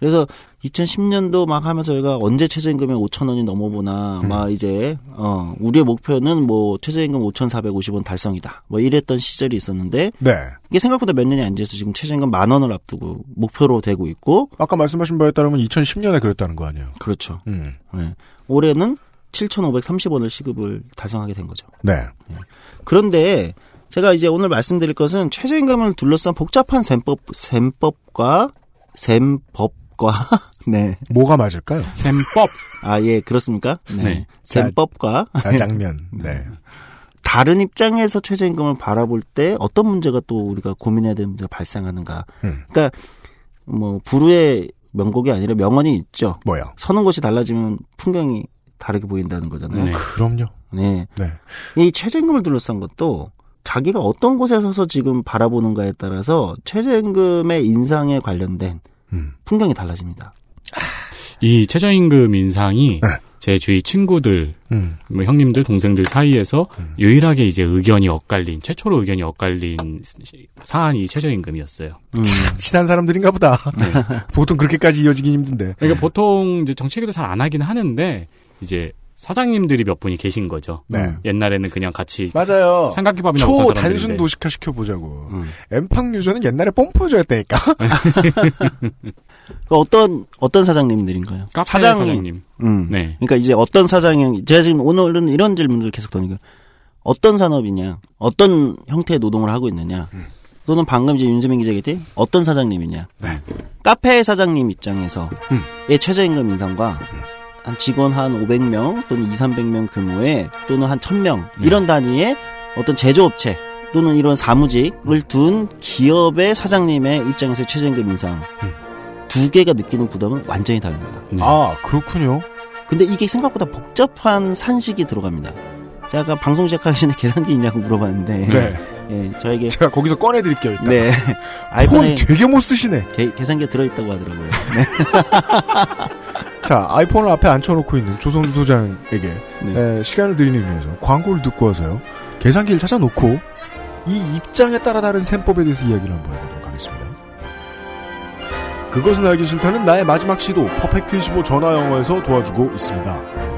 그래서 2010년도 막 하면서 저희가 언제 최저임금이 5천 원이 넘어보나 음. 막 이제 어 우리의 목표는 뭐 최저임금 5,450원 달성이다. 뭐 이랬던 시절이 있었는데 네. 이게 생각보다 몇 년이 안 지어서 지금 최저임금 만 원을 앞두고 목표로 되고 있고 아까 말씀하신 바에 따르면 2010년에 그랬다는 거 아니에요? 그렇죠. 음. 예. 올해는 7,530원을 시급을 달성하게 된 거죠. 네. 그런데 제가 이제 오늘 말씀드릴 것은 최저임금을 둘러싼 복잡한 셈법 셈법과 셈법 과 네. 뭐가 맞을까요? 셈법. 아, 예, 그렇습니까? 네. 네. 셈법과 짜장면. 네. 다른 입장에서 최저임금을 바라볼 때 어떤 문제가 또 우리가 고민해야 되는 문제가 발생하는가. 음. 그러니까 뭐 부르의 명곡이 아니라 명언이 있죠. 뭐요? 서는 곳이 달라지면 풍경이 다르게 보인다는 거잖아요. 네. 그럼요. 네. 네. 이 최저임금을 둘러싼 것도 자기가 어떤 곳에 서서 지금 바라보는가에 따라서 최저임금의 인상에 관련된 음. 풍경이 달라집니다. 이 최저임금 인상이 네. 제 주위 친구들, 음. 뭐 형님들, 동생들 사이에서 음. 유일하게 이제 의견이 엇갈린, 최초로 의견이 엇갈린 사안이 최저임금이었어요. 음. 친한 사람들인가 보다. 보통 그렇게까지 이어지긴 힘든데. 그러니까 보통 이제 정책에도 잘 안 하긴 하는데 이제 사장님들이 몇 분이 계신 거죠. 네. 옛날에는 그냥 같이 맞아요. 삼각김밥이나 초. 단순 도식화 시켜보자고. 엠팡 유저는 옛날에 pom프 유저였다니까. 그 어떤 어떤 사장님들인가요? 카페 사장님. 음. 네. 그러니까 이제 어떤 사장이 제가 지금 오늘은 이런 질문을 계속 드니까 어떤 산업이냐, 어떤 형태의 노동을 하고 있느냐, 또는 방금 이제 윤세민 기자 얘기했듯이 어떤 사장님이냐. 네. 카페 사장님 입장에서의 음. 최저임금 인상과 한 직원 한 500명 또는 2, 300명 규모의 또는 한 1000명 네. 이런 단위의 어떤 제조업체 또는 이런 사무직을 둔 기업의 사장님의 입장에서 최저임금 인상 음. 두 개가 느끼는 부담은 완전히 다릅니다. 네. 아 그렇군요. 근데 이게 생각보다 복잡한 산식이 들어갑니다. 제가 방송 시작하기 전에 계산기 있냐고 물어봤는데 네. 예, 저에게 제가 거기서 꺼내드릴게요. 이따. 네폰 아이폰에 되게 못 쓰시네. 게- 계산기가 들어있다고 하더라고요. 네. 자, 아이폰을 앞에 앉혀놓고 있는 조성주 소장에게 네. 에, 시간을 드리는 의미에서 광고를 듣고 와서요. 계산기를 찾아놓고 이 입장에 따라 다른 셈법에 대해서 이야기를 한번 해보도록 하겠습니다. 그것은 알기 싫다는 나의 마지막 시도 퍼펙트25 전화 영어에서 도와주고 있습니다.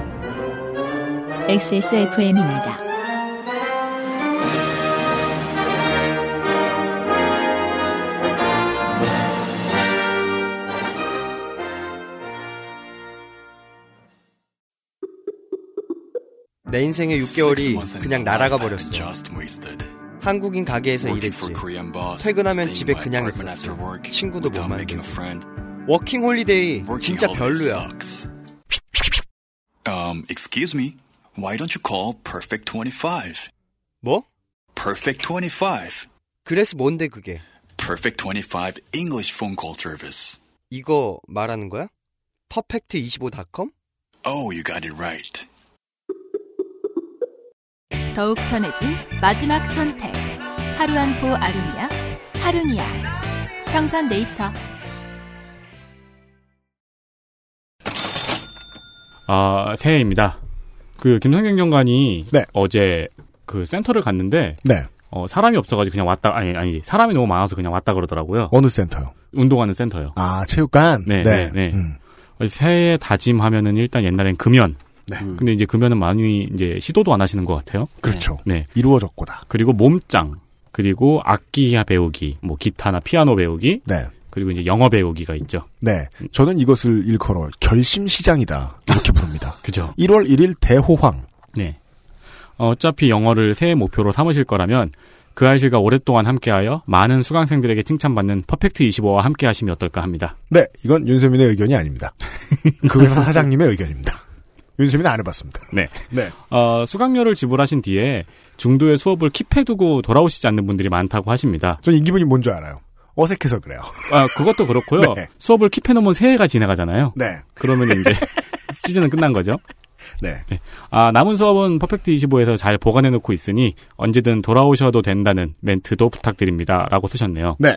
XSFM입니다. 내 인생의 6개월이 그냥 날아가 버렸어. 한국인 가게에서 일했지. 퇴근하면 집에 그냥 있었지. 친구도 못 만들고. working holiday 진짜 별로야. Um, excuse me. Why don't you call Perfect 25? 뭐? Perfect 25. 그래서 뭔데 그게? Perfect 25 English phone call service. 이거 말하는 거야? 퍼펙트25.com? Oh, you got it right. 더욱 편해진 마지막 선택. 하루 한 포 아루니아, 하루니아. 평산 네이처. 아, 새해입니다. 그 김성경 장관이 네. 어제 그 센터를 갔는데 네. 어, 사람이 없어가지고 그냥 왔다 아니 아니 사람이 너무 많아서 그냥 왔다 그러더라고요. 어느 센터요? 운동하는 센터요. 아, 체육관? 네, 네, 네. 새해 다짐하면은 일단 옛날엔 금연. 네. 근데 이제 금연은 많이 이제 시도도 안 하시는 것 같아요. 그렇죠. 네. 이루어졌고다. 그리고 몸짱. 그리고 악기 배우기, 뭐 기타나 피아노 배우기. 네. 그리고 이제 영어 배우기가 있죠. 네. 저는 이것을 일컬어 결심 시장이다. 이렇게 부릅니다. 그죠. 1월 1일 대호황. 네. 어차피 영어를 새해 목표로 삼으실 거라면 그 아이실과 오랫동안 함께하여 많은 수강생들에게 칭찬받는 퍼펙트 25와 함께 하시면 어떨까 합니다. 네, 이건 윤세민의 의견이 아닙니다. 그 회사 사장님의 의견입니다. 윤세민은 안 해봤습니다. 네. 네. 어, 수강료를 지불하신 뒤에 중도에 수업을 킵해두고 돌아오시지 않는 분들이 많다고 하십니다. 전이 기분이 뭔 줄 알아요. 어색해서 그래요. 아, 그것도 그렇고요. 네. 수업을 킵해놓으면 새해가 지나가잖아요. 네. 그러면 이제 시즌은 끝난 거죠. 네. 아, 남은 수업은 퍼펙트 25에서 잘 보관해놓고 있으니 언제든 돌아오셔도 된다는 멘트도 부탁드립니다. 라고 쓰셨네요. 네.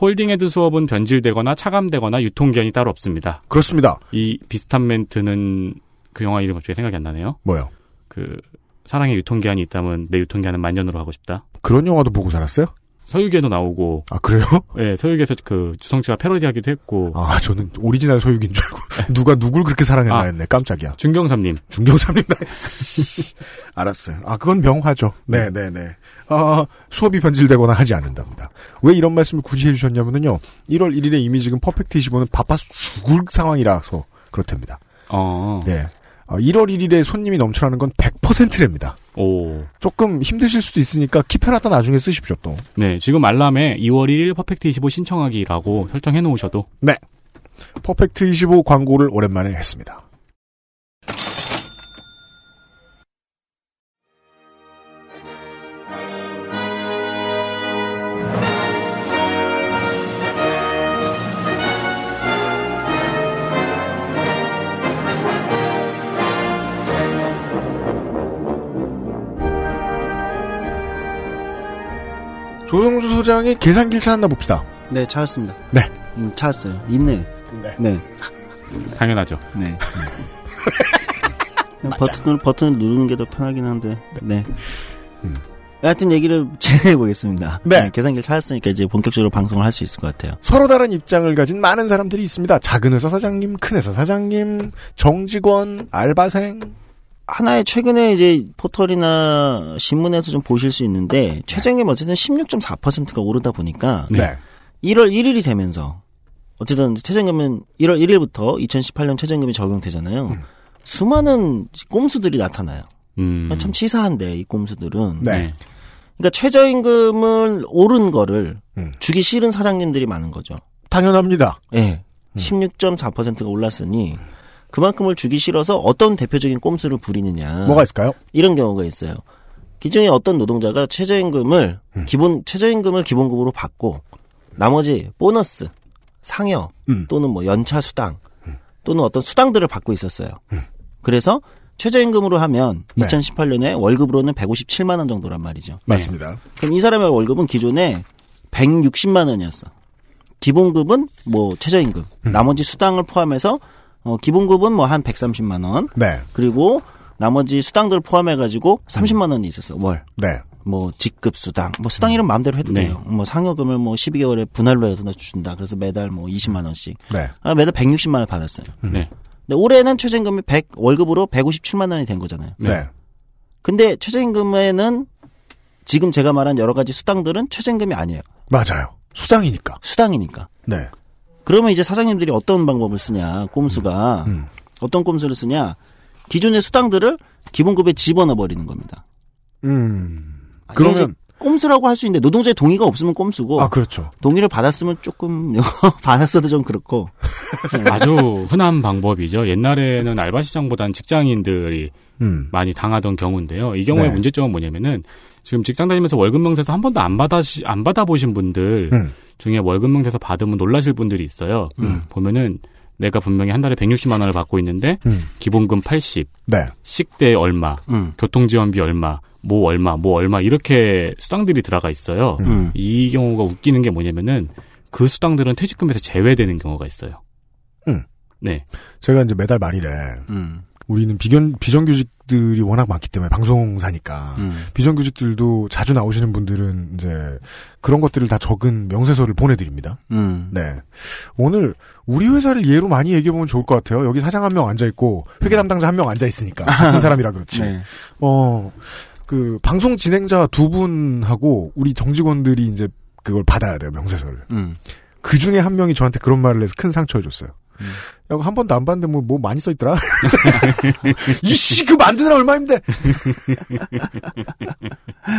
holding해둔 수업은 변질되거나 차감되거나 유통기한이 따로 없습니다. 그렇습니다. 이 비슷한 멘트는 그 영화 이름이 갑자기 생각이 안 나네요. 뭐요? 그 사랑의 유통기한이 있다면 내 유통기한은 만년으로 하고 싶다. 그런 영화도 보고 살았어요? 서유기에도 나오고. 아, 그래요? 네, 서유기에서 그 주성치가 패러디하기도 했고. 아, 저는 오리지널 서유기인 줄 알고. 누가 누굴 그렇게 사랑했나 아. 했네. 깜짝이야. 중경삼림. 중경삼림. 알았어요. 아, 그건 명화죠. 네, 네, 네. 아, 수업이 변질되거나 하지 않는답니다. 왜 이런 말씀을 굳이 해주셨냐면요. 1월 1일에 이미 지금 퍼펙트 25는 바빠서 죽을 상황이라서 그렇답니다. 어. 예. 어, 1월 1일에 손님이 넘쳐나는 건 100%랍니다. 오. 조금 힘드실 수도 있으니까 keep해놨다 나중에 쓰십시오, 또. 네, 지금 알람에 2월 1일 퍼펙트 25 신청하기라고 설정해 놓으셔도. 네. 퍼펙트 25 광고를 오랜만에 했습니다. 조성주 소장이 계산기를 찾았나 봅시다. 네, 찾았습니다. 네. 음, 찾았어요. 있네. 네. 네. 당연하죠. 네. 버튼을, 버튼을 누르는 게 더 편하긴 한데, 네. 하여튼 얘기를 진행해 보겠습니다. 네. 계산기를 찾았으니까 이제 본격적으로 방송을 할 수 있을 것 같아요. 서로 다른 입장을 가진 많은 사람들이 있습니다. 작은 회사 사장님, 큰 회사 사장님, 정직원, 알바생. 하나의 최근에 이제 포털이나 신문에서 좀 보실 수 있는데 최저임금 어쨌든 16.4%가 오르다 보니까 네. 1월 1일이 되면서 어쨌든 최저임금은 1월 1일부터 2018년 최저임금이 적용되잖아요. 음. 수많은 꼼수들이 나타나요. 음. 참 치사한데 이 꼼수들은. 네. 그러니까 최저임금을 오른 거를 음. 주기 싫은 사장님들이 많은 거죠. 당연합니다. 예. 네. 16.4%가 올랐으니 그만큼을 주기 싫어서 어떤 대표적인 꼼수를 부리느냐. 뭐가 있을까요? 이런 경우가 있어요. 기존에 어떤 노동자가 최저임금을 음. 기본 최저임금을 기본급으로 받고 나머지 보너스, 상여 음. 또는 뭐 연차 수당 또는 어떤 수당들을 받고 있었어요. 그래서 최저임금으로 하면 네. 2018년에 월급으로는 157만 원 정도란 말이죠. 맞습니다. 그럼 이 사람의 월급은 기존에 160만 원이었어. 기본급은 뭐 최저임금, 음. 나머지 수당을 포함해서 어, 기본급은 뭐 한 130만 원, 네. 그리고 나머지 수당들 포함해 가지고 30만 원이 있었어요 월. 네. 뭐 직급 수당, 뭐 수당 이름 마음대로 해도 네. 돼요. 뭐 상여금을 뭐 12개월에 분할로 해서 준다. 그래서 매달 뭐 20만 원씩. 네. 아, 매달 160만 원을 받았어요. 네. 근데 올해는 최저임금이 100 월급으로 157만 원이 된 거잖아요. 네. 근데 최저임금에는 지금 제가 말한 여러 가지 수당들은 최저임금이 아니에요. 맞아요. 수당이니까. 수당이니까. 네. 그러면 이제 사장님들이 어떤 방법을 쓰냐, 꼼수가. 음. 어떤 꼼수를 쓰냐. 기존의 수당들을 기본급에 집어넣어 버리는 겁니다. 음. 그러면 꼼수라고 할 수 있는데 노동자의 동의가 없으면 꼼수고 아 그렇죠. 동의를 받았으면 조금 받았어도 좀 그렇고 아주 흔한 방법이죠. 옛날에는 알바 시장보다는 직장인들이 음. 많이 당하던 경우인데요. 이 경우의 네. 문제점은 뭐냐면은 지금 직장 다니면서 월급 명세서 한 번도 안 받아 안 받아 보신 분들 음. 중에 월급 명세서 받으면 놀라실 분들이 있어요. 보면은 내가 분명히 한 달에 160만 원을 받고 있는데 음. 기본금 80, 네. 식대 얼마, 음. 교통지원비 얼마, 뭐 얼마, 뭐 얼마 이렇게 수당들이 들어가 있어요. 음. 이 경우가 웃기는 게 뭐냐면은 그 수당들은 퇴직금에서 제외되는 경우가 있어요. 음. 네. 제가 이제 매달 말일에 음. 우리는 비견 비정규직들이 워낙 많기 때문에 방송사니까 음. 비정규직들도 자주 나오시는 분들은 이제 그런 것들을 다 적은 명세서를 보내드립니다. 음. 네. 오늘 우리 회사를 예로 많이 얘기해 보면 좋을 것 같아요. 여기 사장 한 명 앉아 있고 회계 담당자 한 명 앉아 있으니까 같은 사람이라 그렇지. 네. 어, 그 방송 진행자 두 분하고 우리 정직원들이 이제 그걸 받아야 돼요 명세서를. 음. 그 중에 한 명이 저한테 그런 말을 해서 큰 상처를 줬어요. 야, 한 번도 안 봤는데 뭐, 뭐 많이 써있더라? 이씨, 그 만드느라 얼마 힘데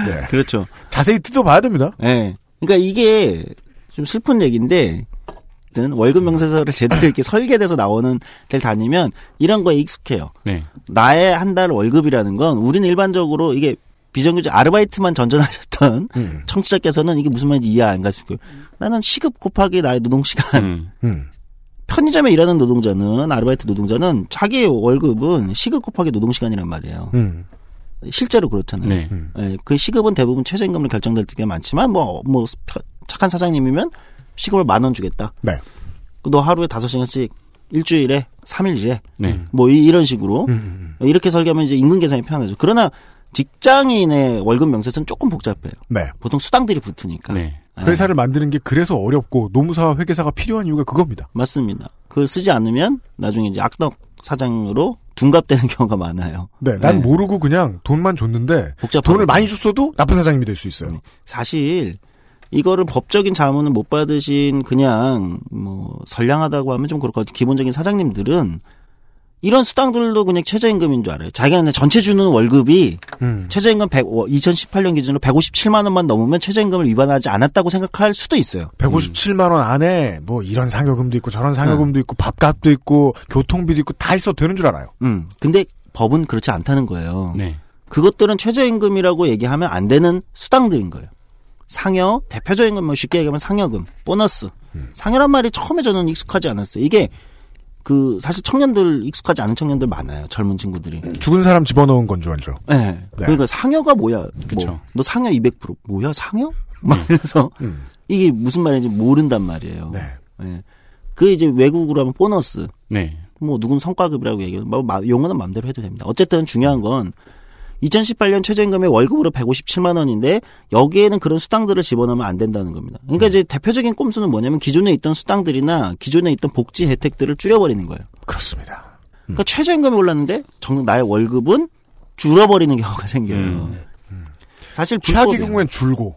네. 그렇죠. 자세히 뜯어봐야 됩니다. 네. 그러니까 이게 좀 슬픈 얘기인데 월급 명세서를 제대로 이렇게 설계돼서 나오는 데를 다니면 이런 거에 익숙해요. 네. 나의 한 달 월급이라는 건 우리는 일반적으로 이게 비정규직 아르바이트만 전전하셨던 음. 청취자께서는 이게 무슨 말인지 이해 안 가실 거예요. 나는 시급 곱하기 나의 노동 시간. 음. 음. 편의점에 일하는 노동자는 아르바이트 노동자는 자기의 월급은 시급 곱하기 노동 시간이란 말이에요. 음. 실제로 그렇잖아요. 네. 음. 예, 그 시급은 대부분 최저임금으로 결정될 때가 많지만 뭐뭐 착한 사장님이면 시급을 만 원 주겠다. 네. 너 하루에 다섯 시간씩 일주일에 삼일 일에 네. 뭐 이- 이런 식으로 음. 이렇게 설계하면 이제 임금 계산이 편하죠. 그러나 직장인의 월급 명세서는 조금 복잡해요. 네. 보통 수당들이 붙으니까. 네. 예, 회사를 만드는 게 그래서 어렵고 노무사 회계사가 필요한 이유가 그겁니다. 맞습니다. 그걸 쓰지 않으면 나중에 이제 악덕 사장으로 둔갑되는 경우가 많아요. 네, 난 네. 모르고 그냥 돈만 줬는데. 돈을 많이 줬어도 나쁜 사장님이 될 수 있어요. 사실 이거를 법적인 자문을 못 받으신 그냥 뭐 선량하다고 하면 좀 같아요. 기본적인 사장님들은 이런 수당들도 그냥 최저임금인 줄 알아요. 그냥 전체 주는 월급이 음. 최저임금 100, 2018년 기준으로 157만 원만 넘으면 최저임금을 위반하지 않았다고 생각할 수도 있어요. 157만 원 안에 뭐 이런 상여금도 있고 저런 상여금도 있고 밥값도 있고 교통비도 있고 다 있어도 되는 줄 알아요. 음. 근데 법은 그렇지 않다는 거예요. 네. 그것들은 최저임금이라고 얘기하면 안 되는 수당들인 거예요. 상여, 대표적인 건뭐 쉽게 얘기하면 상여금, 보너스. 상여란 말이 처음에 저는 익숙하지 않았어요. 이게 그 사실 청년들 익숙하지 않은 청년들 많아요. 젊은 친구들이. 죽은 사람 집어넣은 건 줄 알죠. 네. 그러니까 상여가 뭐야? 그쵸. 뭐, 너 상여 200% 뭐야 상여? 말해서 음. 이게 무슨 말인지 모른단 말이에요. 네. 예. 그 이제 외국으로 하면 보너스. 네. 뭐 누군 성과급이라고 얘기해요. 뭐 마- 용어는 마음대로 해도 됩니다. 어쨌든 중요한 건 2018년 최저임금이 월급으로 157만 원인데 여기에는 그런 수당들을 집어넣으면 안 된다는 겁니다. 그러니까 이제 대표적인 꼼수는 뭐냐면 기존에 있던 수당들이나 기존에 있던 복지 혜택들을 줄여버리는 거예요. 그렇습니다. 그러니까 최저임금이 올랐는데 정 나의 월급은 줄어버리는 경우가 생겨요. 사실 최악의. 경우엔 줄고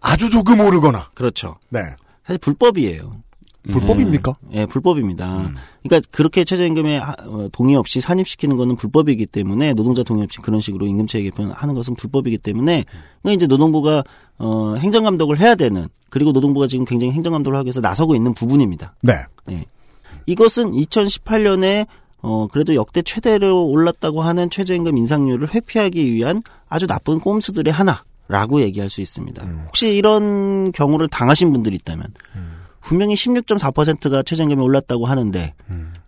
아주 조금 오르거나. 그렇죠. 네. 사실 불법이에요. 불법입니까? 예, 불법입니다. 그러니까 그렇게 최저임금에 하- 어, 동의 없이 산입시키는 거는 불법이기 때문에 노동자 동의 없이 그런 식으로 임금체계 개편하는 것은 불법이기 때문에 그러니까 이제 노동부가 어, 행정감독을 해야 되는 그리고 노동부가 지금 굉장히 행정감독을 하기 위해서 나서고 있는 부분입니다. 네. 예. 이것은 2018년에 어 그래도 역대 최대로 올랐다고 하는 최저임금 인상률을 회피하기 위한 아주 나쁜 꼼수들의 하나라고 얘기할 수 있습니다. 혹시 이런 경우를 당하신 분들이 있다면 분명히 16.4%가 최저임금이 올랐다고 하는데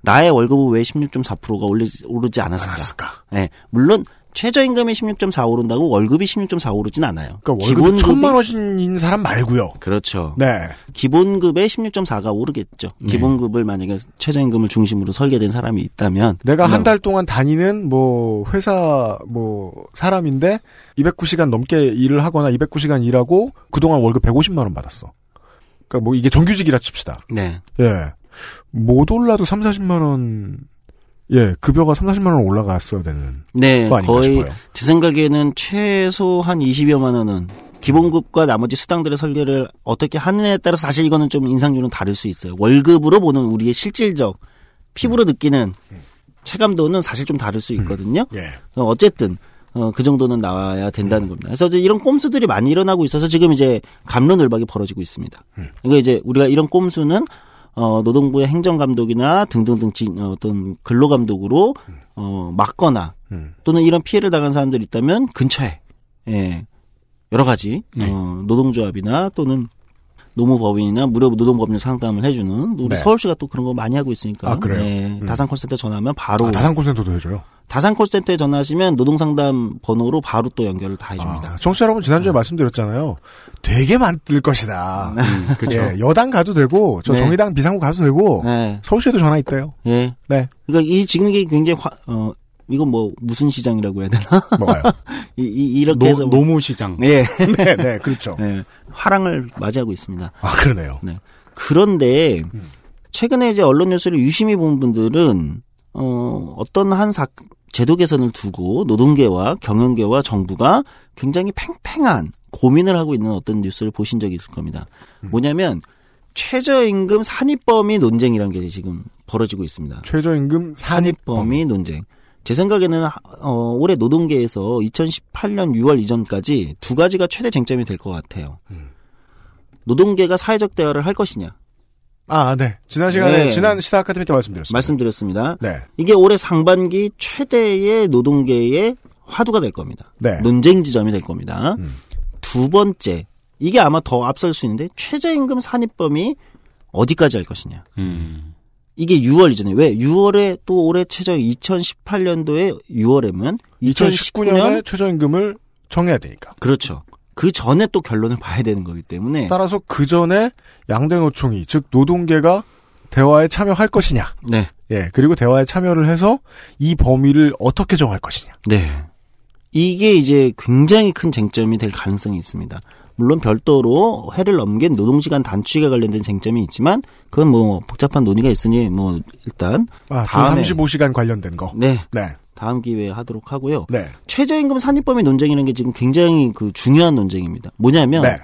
나의 월급은 왜 16.4%가 오르지, 오르지 않았을까? 예. 물론 최저임금이 16.4 오른다고 월급이 16.4 오르진 않아요. 그러니까 월급이 천만 원씩인 사람 말고요. 그렇죠. 네. 기본급의 16.4가 오르겠죠. 네. 기본급을 만약에 최저임금을 중심으로 설계된 사람이 있다면 내가 한 달 동안 다니는 뭐 회사 뭐 사람인데 209시간 넘게 일을 하거나 209시간 일하고 그동안 월급 150만 원 받았어. 그러니까 뭐 이게 정규직이라 칩시다. 네. 예. 못 올라도 3, 40만 원 예, 급여가 3, 40만 원 올라갔어야 되는 네, 거 거의 싶어요. 제 생각에는 최소 한 20여만 원은 기본급과 나머지 수당들의 설계를 어떻게 하느냐에 따라서 사실 이거는 좀 인상률은 다를 수 있어요. 월급으로 보는 우리의 실질적 피부로 느끼는 체감도는 사실 좀 다를 수 있거든요. 예. 어, 어쨌든 어, 그 정도는 나와야 된다는 겁니다. 그래서 이제 이런 꼼수들이 많이 일어나고 있어서 지금 이제 감론을박이 벌어지고 있습니다. 이거 이제 우리가 이런 꼼수는 어, 노동부의 행정감독이나 등등등 지, 어, 어떤 근로감독으로 어, 막거나 또는 이런 피해를 당한 사람들이 있다면 근처에 예, 여러 가지 네. 어, 노동조합이나 또는 노무법인이나 무료 노동법률 상담을 해주는 우리 네. 서울시가 또 그런 거 많이 하고 있으니까 아, 그래요? 예, 음. 다산 콜센터 전화하면 바로 아, 다산 콜센터도 해줘요. 다산 콜센터에 전화하시면 노동상담 번호로 바로 또 연결을 다 해줍니다. 아, 청취자 여러분 지난주에 말씀드렸잖아요. 되게 많을 것이다. 그쵸. 예, 여당 가도 되고 저 네. 정의당 비상구 가도 되고 네. 서울시에도 전화 있대요. 예. 네. 그러니까 이 지금 이게 굉장히 화, 어 이건 뭐 무슨 시장이라고 해야 되나? 뭐가요? 이, 이 이렇게 노- 해서 노무 시장. 예. 네, 네, 그렇죠. 예. 화랑을 맞이하고 있습니다. 아, 그러네요. 네. 그런데 최근에 이제 언론 뉴스를 유심히 본 분들은 어 어떤 한 사, 제도 개선을 두고 노동계와 경영계와 정부가 굉장히 팽팽한 고민을 하고 있는 어떤 뉴스를 보신 적이 있을 겁니다. 뭐냐면 최저임금 산입범위 논쟁이라는 게 지금 벌어지고 있습니다. 최저임금 산입범위 논쟁. 제 생각에는 어, 올해 노동계에서 2018년 6월 이전까지 두 가지가 최대 쟁점이 될 것 같아요. 노동계가 사회적 대화를 할 것이냐. 아, 네. 지난 시간에 네. 지난 시사 아카데미 때 말씀드렸습니다. 말씀드렸습니다. 네. 이게 올해 상반기 최대의 노동계의 화두가 될 겁니다. 네. 논쟁 지점이 될 겁니다. 두 번째, 이게 아마 더 앞설 수 있는데 최저임금 산입범위 어디까지 할 것이냐. 음. 이게 6월 이전에 왜 6월에 또 올해 최저 2018년도에 6월에면 2019년에 최저임금을 정해야 되니까. 그렇죠. 그 전에 또 결론을 봐야 되는 거기 때문에 따라서 그 전에 양대 노총이 즉 노동계가 대화에 참여할 것이냐. 네. 예, 그리고 대화에 참여를 해서 이 범위를 어떻게 정할 것이냐. 네. 이게 이제 굉장히 큰 쟁점이 될 가능성이 있습니다. 물론 별도로 해를 넘긴 노동시간 단축에 관련된 쟁점이 있지만 그건 뭐 복잡한 논의가 있으니 뭐 일단 아, 주 다음에 35시간 관련된 거. 네. 네. 다음 기회에 하도록 하고요. 네. 최저임금 산입범위 논쟁이라는 게 지금 굉장히 그 중요한 논쟁입니다. 뭐냐면 네.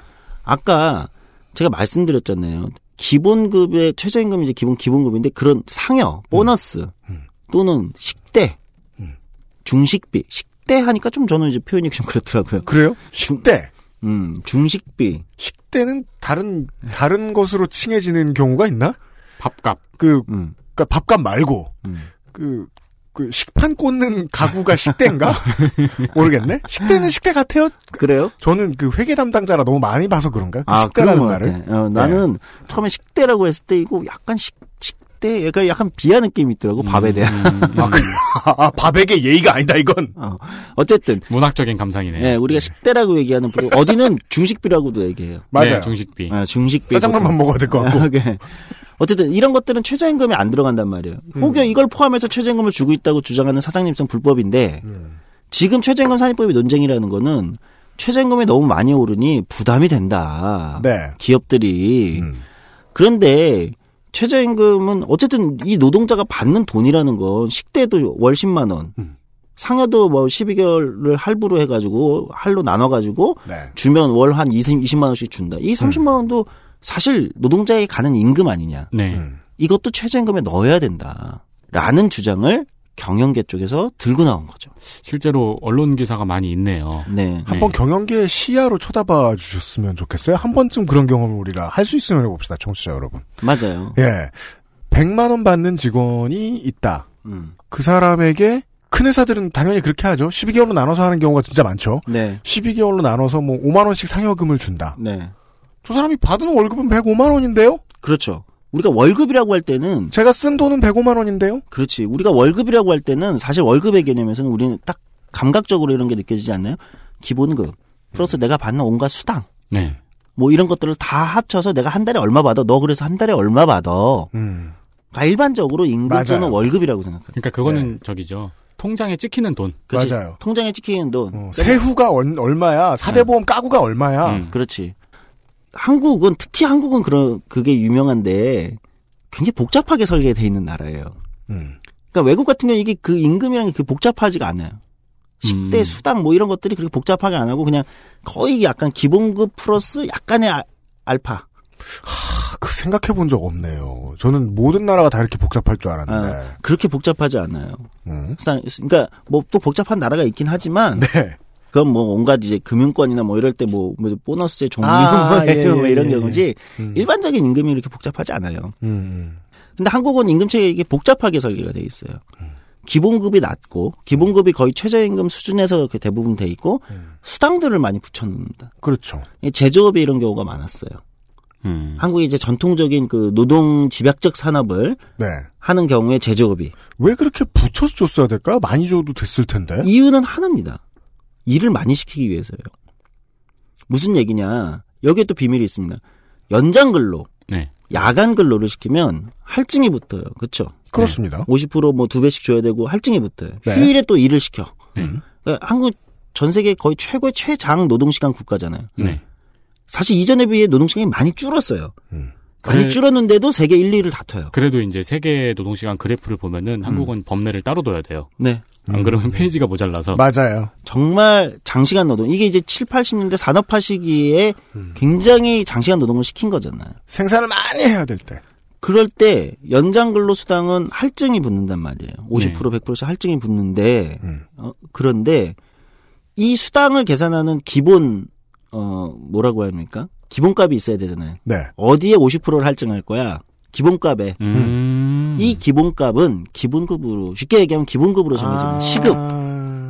아까 제가 말씀드렸잖아요. 기본급의 최저임금이 이제 기본 기본급인데 그런 상여, 보너스 음. 또는 식대, 중식비, 식 대 하니까 좀 저는 이제 표현이 좀 그렇더라고요. 그래요? 식대. 음, 중식비. 식대는 다른 다른 것으로 칭해지는 경우가 있나? 밥값. 그 음. 그러니까 밥값 말고 그, 그 식판 꽂는 가구가 식대인가? 모르겠네. 식대는 식대 같아요. 그래요? 저는 그 회계 담당자라 너무 많이 봐서 그런가? 그 아, 식대라는 말을. 어, 나는 처음에 식대라고 했을 때 이거 약간 식, 식대, 약간, 약간 비하 느낌이 있더라고, 밥에 대한. 아, 그, 아, 밥에게 예의가 아니다, 이건. 어, 어쨌든. 문학적인 감상이네요. 네, 우리가 식대라고 얘기하는, 부분, 어디는 중식비라고도 얘기해요. 맞아요. 네, 중식비. 아, 중식비. 짜장면만 먹어야 될 것 같고. 아, 네. 어쨌든 이런 것들은 최저임금이 안 들어간단 말이에요. 음. 혹여 이걸 포함해서 최저임금을 주고 있다고 주장하는 사장님성 불법인데 지금 최저임금 산입법의 논쟁이라는 거는 최저임금이 너무 많이 오르니 부담이 된다. 네. 기업들이. 음. 그런데 최저임금은 어쨌든 이 노동자가 받는 돈이라는 건 식대도 월 10만 원. 음. 상여도 뭐 12개월을 할부로 해가지고 할로 나눠가지고 네. 주면 월 한 20, 20만 원씩 준다. 이 30만 원도 사실 노동자에게 가는 임금 아니냐. 네. 음. 이것도 최저임금에 넣어야 된다. 라는 주장을 경영계 쪽에서 들고 나온 거죠. 실제로 언론 기사가 많이 있네요. 네. 한번 경영계의 시야로 쳐다봐 주셨으면 좋겠어요. 한 번쯤 그런 경험을 우리가 할 수 있으면 해봅시다, 청취자 여러분. 맞아요. 예. 100만 원 받는 직원이 있다. 음. 그 사람에게 큰 회사들은 당연히 그렇게 하죠. 12개월로 나눠서 하는 경우가 진짜 많죠. 네. 12개월로 나눠서 뭐 5만 원씩 상여금을 준다. 네. 저 사람이 받은 월급은 105만 원인데요? 그렇죠. 우리가 월급이라고 할 때는 제가 쓴 돈은 105만 원인데요? 그렇지. 우리가 월급이라고 할 때는 사실 월급의 개념에서는 우리는 딱 감각적으로 이런 게 느껴지지 않나요? 기본급 플러스 내가 받는 온갖 수당 네. 뭐 이런 것들을 다 합쳐서 내가 한 달에 얼마 받아. 너 그래서 한 달에 얼마 받아. 음. 그러니까 일반적으로 임금. 또는 월급이라고 생각해요. 그러니까 그거는 저기죠. 통장에 찍히는 돈. 그치? 맞아요. 통장에 찍히는 돈. 어, 세후가 얼, 얼마야? 사대보험 까구가 얼마야? 음. 그렇지. 한국은 특히 한국은 그런 그게 유명한데 굉장히 복잡하게 설계돼 있는 나라예요. 음. 그러니까 외국 같은 경우 이게 그 임금이라는 게 그렇게 복잡하지가 않아요. 식대, 음. 수당 뭐 이런 것들이 그렇게 복잡하게 안 하고 그냥 거의 약간 기본급 플러스 약간의 아- 알파. 하, 그 생각해 본 적 없네요. 저는 모든 나라가 다 이렇게 복잡할 줄 알았는데. 아, 그렇게 복잡하지 않아요. 음. 그러니까 뭐 또 복잡한 나라가 있긴 하지만 네. 그건 뭐 온갖 이제 금융권이나 뭐 이럴 때뭐 보너스의 종류 아, 뭐, 예, 뭐 예, 이런 예, 경우지 음. 일반적인 임금이 이렇게 복잡하지 않아요. 음. 근데 한국은 임금체계 이게 복잡하게 설계가 돼 있어요. 음. 기본급이 낮고 기본급이 거의 최저임금 수준에서 대부분 돼 있고 음. 수당들을 많이 붙여놓는다. 그렇죠. 이 제조업에 이런 경우가 많았어요. 음. 한국이 이제 전통적인 그 노동 집약적 산업을 네. 하는 경우에 제조업이 왜 그렇게 붙여서 줬어야 될까요? 많이 줘도 됐을 텐데. 이유는 하나입니다. 일을 많이 시키기 위해서요. 무슨 얘기냐? 여기에 또 비밀이 있습니다. 연장 근로, 네. 야간 근로를 시키면 할증이 붙어요. 그렇죠? 그렇습니다. 50%뭐 두 배씩 줘야 되고 할증이 붙어요. 네. 휴일에 또 일을 시켜. 네. 그러니까 한국 전 세계 거의 최고의 최장 노동시간 국가잖아요. 네. 사실 이전에 비해 노동시간이 많이 줄었어요. 음. 많이 줄었는데도 세계 1, 2를 다퉈요. 그래도 이제 세계 노동시간 그래프를 보면은 음. 한국은 법내를 따로 둬야 돼요. 네. 안 그러면 페이지가 모자라서. 맞아요. 정말 장시간 노동. 이게 이제 7, 80년대 산업화 시기에 굉장히 장시간 노동을 시킨 거잖아요. 생산을 많이 해야 될 때. 그럴 때 연장 근로 수당은 할증이 붙는단 말이에요. 50% 네. 100%씩 할증이 붙는데 음. 어, 그런데 이 수당을 계산하는 기본 어 뭐라고 해야 합니까? 기본값이 있어야 되잖아요. 네. 어디에 50%를 할증할 거야? 기본값에. 음. 이 기본값은 기본급으로 쉽게 얘기하면 기본급으로 정해집니다. 아. 시급.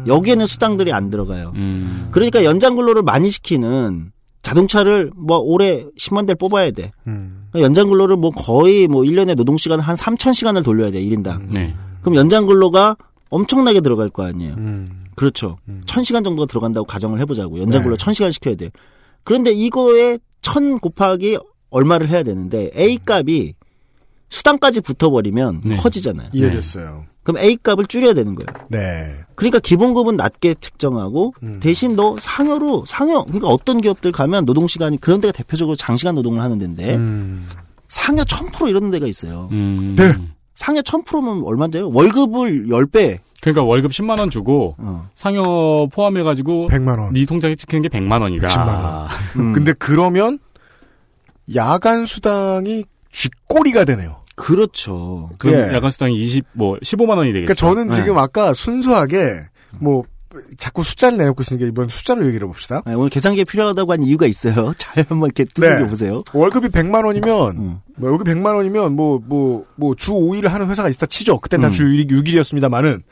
여기에는 수당들이 안 들어가요. 음. 그러니까 연장 근로를 많이 시키는 자동차를 뭐 올해 10만 대를 뽑아야 돼. 음. 그러니까 연장 근로를 뭐 거의 뭐 1년에 노동 시간 한 3,000시간을 돌려야 돼, 1인당. 네. 그럼 연장 근로가 엄청나게 들어갈 거 아니에요. 음. 그렇죠. 음. 1000시간 정도가 들어간다고 가정을 해 보자고. 연장 네. 근로 1000시간 시켜야 돼. 그런데 이거에 1000 곱하기 얼마를 해야 되는데 A 값이 수당까지 붙어버리면 네. 커지잖아요. 이해됐어요. 그럼 A 값을 줄여야 되는 거예요. 네. 그러니까 기본급은 낮게 책정하고 음. 대신 너 상여로 상여 그러니까 어떤 기업들 가면 노동 시간이 그런 데가 대표적으로 장시간 노동을 하는 데인데 음. 상여 1000% 이런 데가 있어요. 음. 네. 상여 1000%면 얼마인데요? 월급을 10배. 그러니까 월급 10만 원 주고 어. 상여 포함해 가지고 100만 원. 네 통장에 찍히는 게 100만 원이다. 110만 원. 음. 근데 그러면 야간 수당이 쥐꼬리가 되네요. 그렇죠. 그럼 예. 야간 수당이 20, 뭐, 15만 원이 되겠죠. 그러니까 저는 네. 지금 아까 순수하게 뭐 자꾸 숫자를 내놓고 있으니까 이번 숫자로 얘기를 해봅시다. 네, 오늘 계산기 필요하다고 한 이유가 있어요. 잘 한번 이렇게 두들겨 네. 보세요. 월급이 100만 원이면 음. 뭐 월급 100만 원이면 뭐 뭐 뭐 주 5일을 하는 회사가 있다 치죠. 그땐 다 음. 주 6일이었습니다만은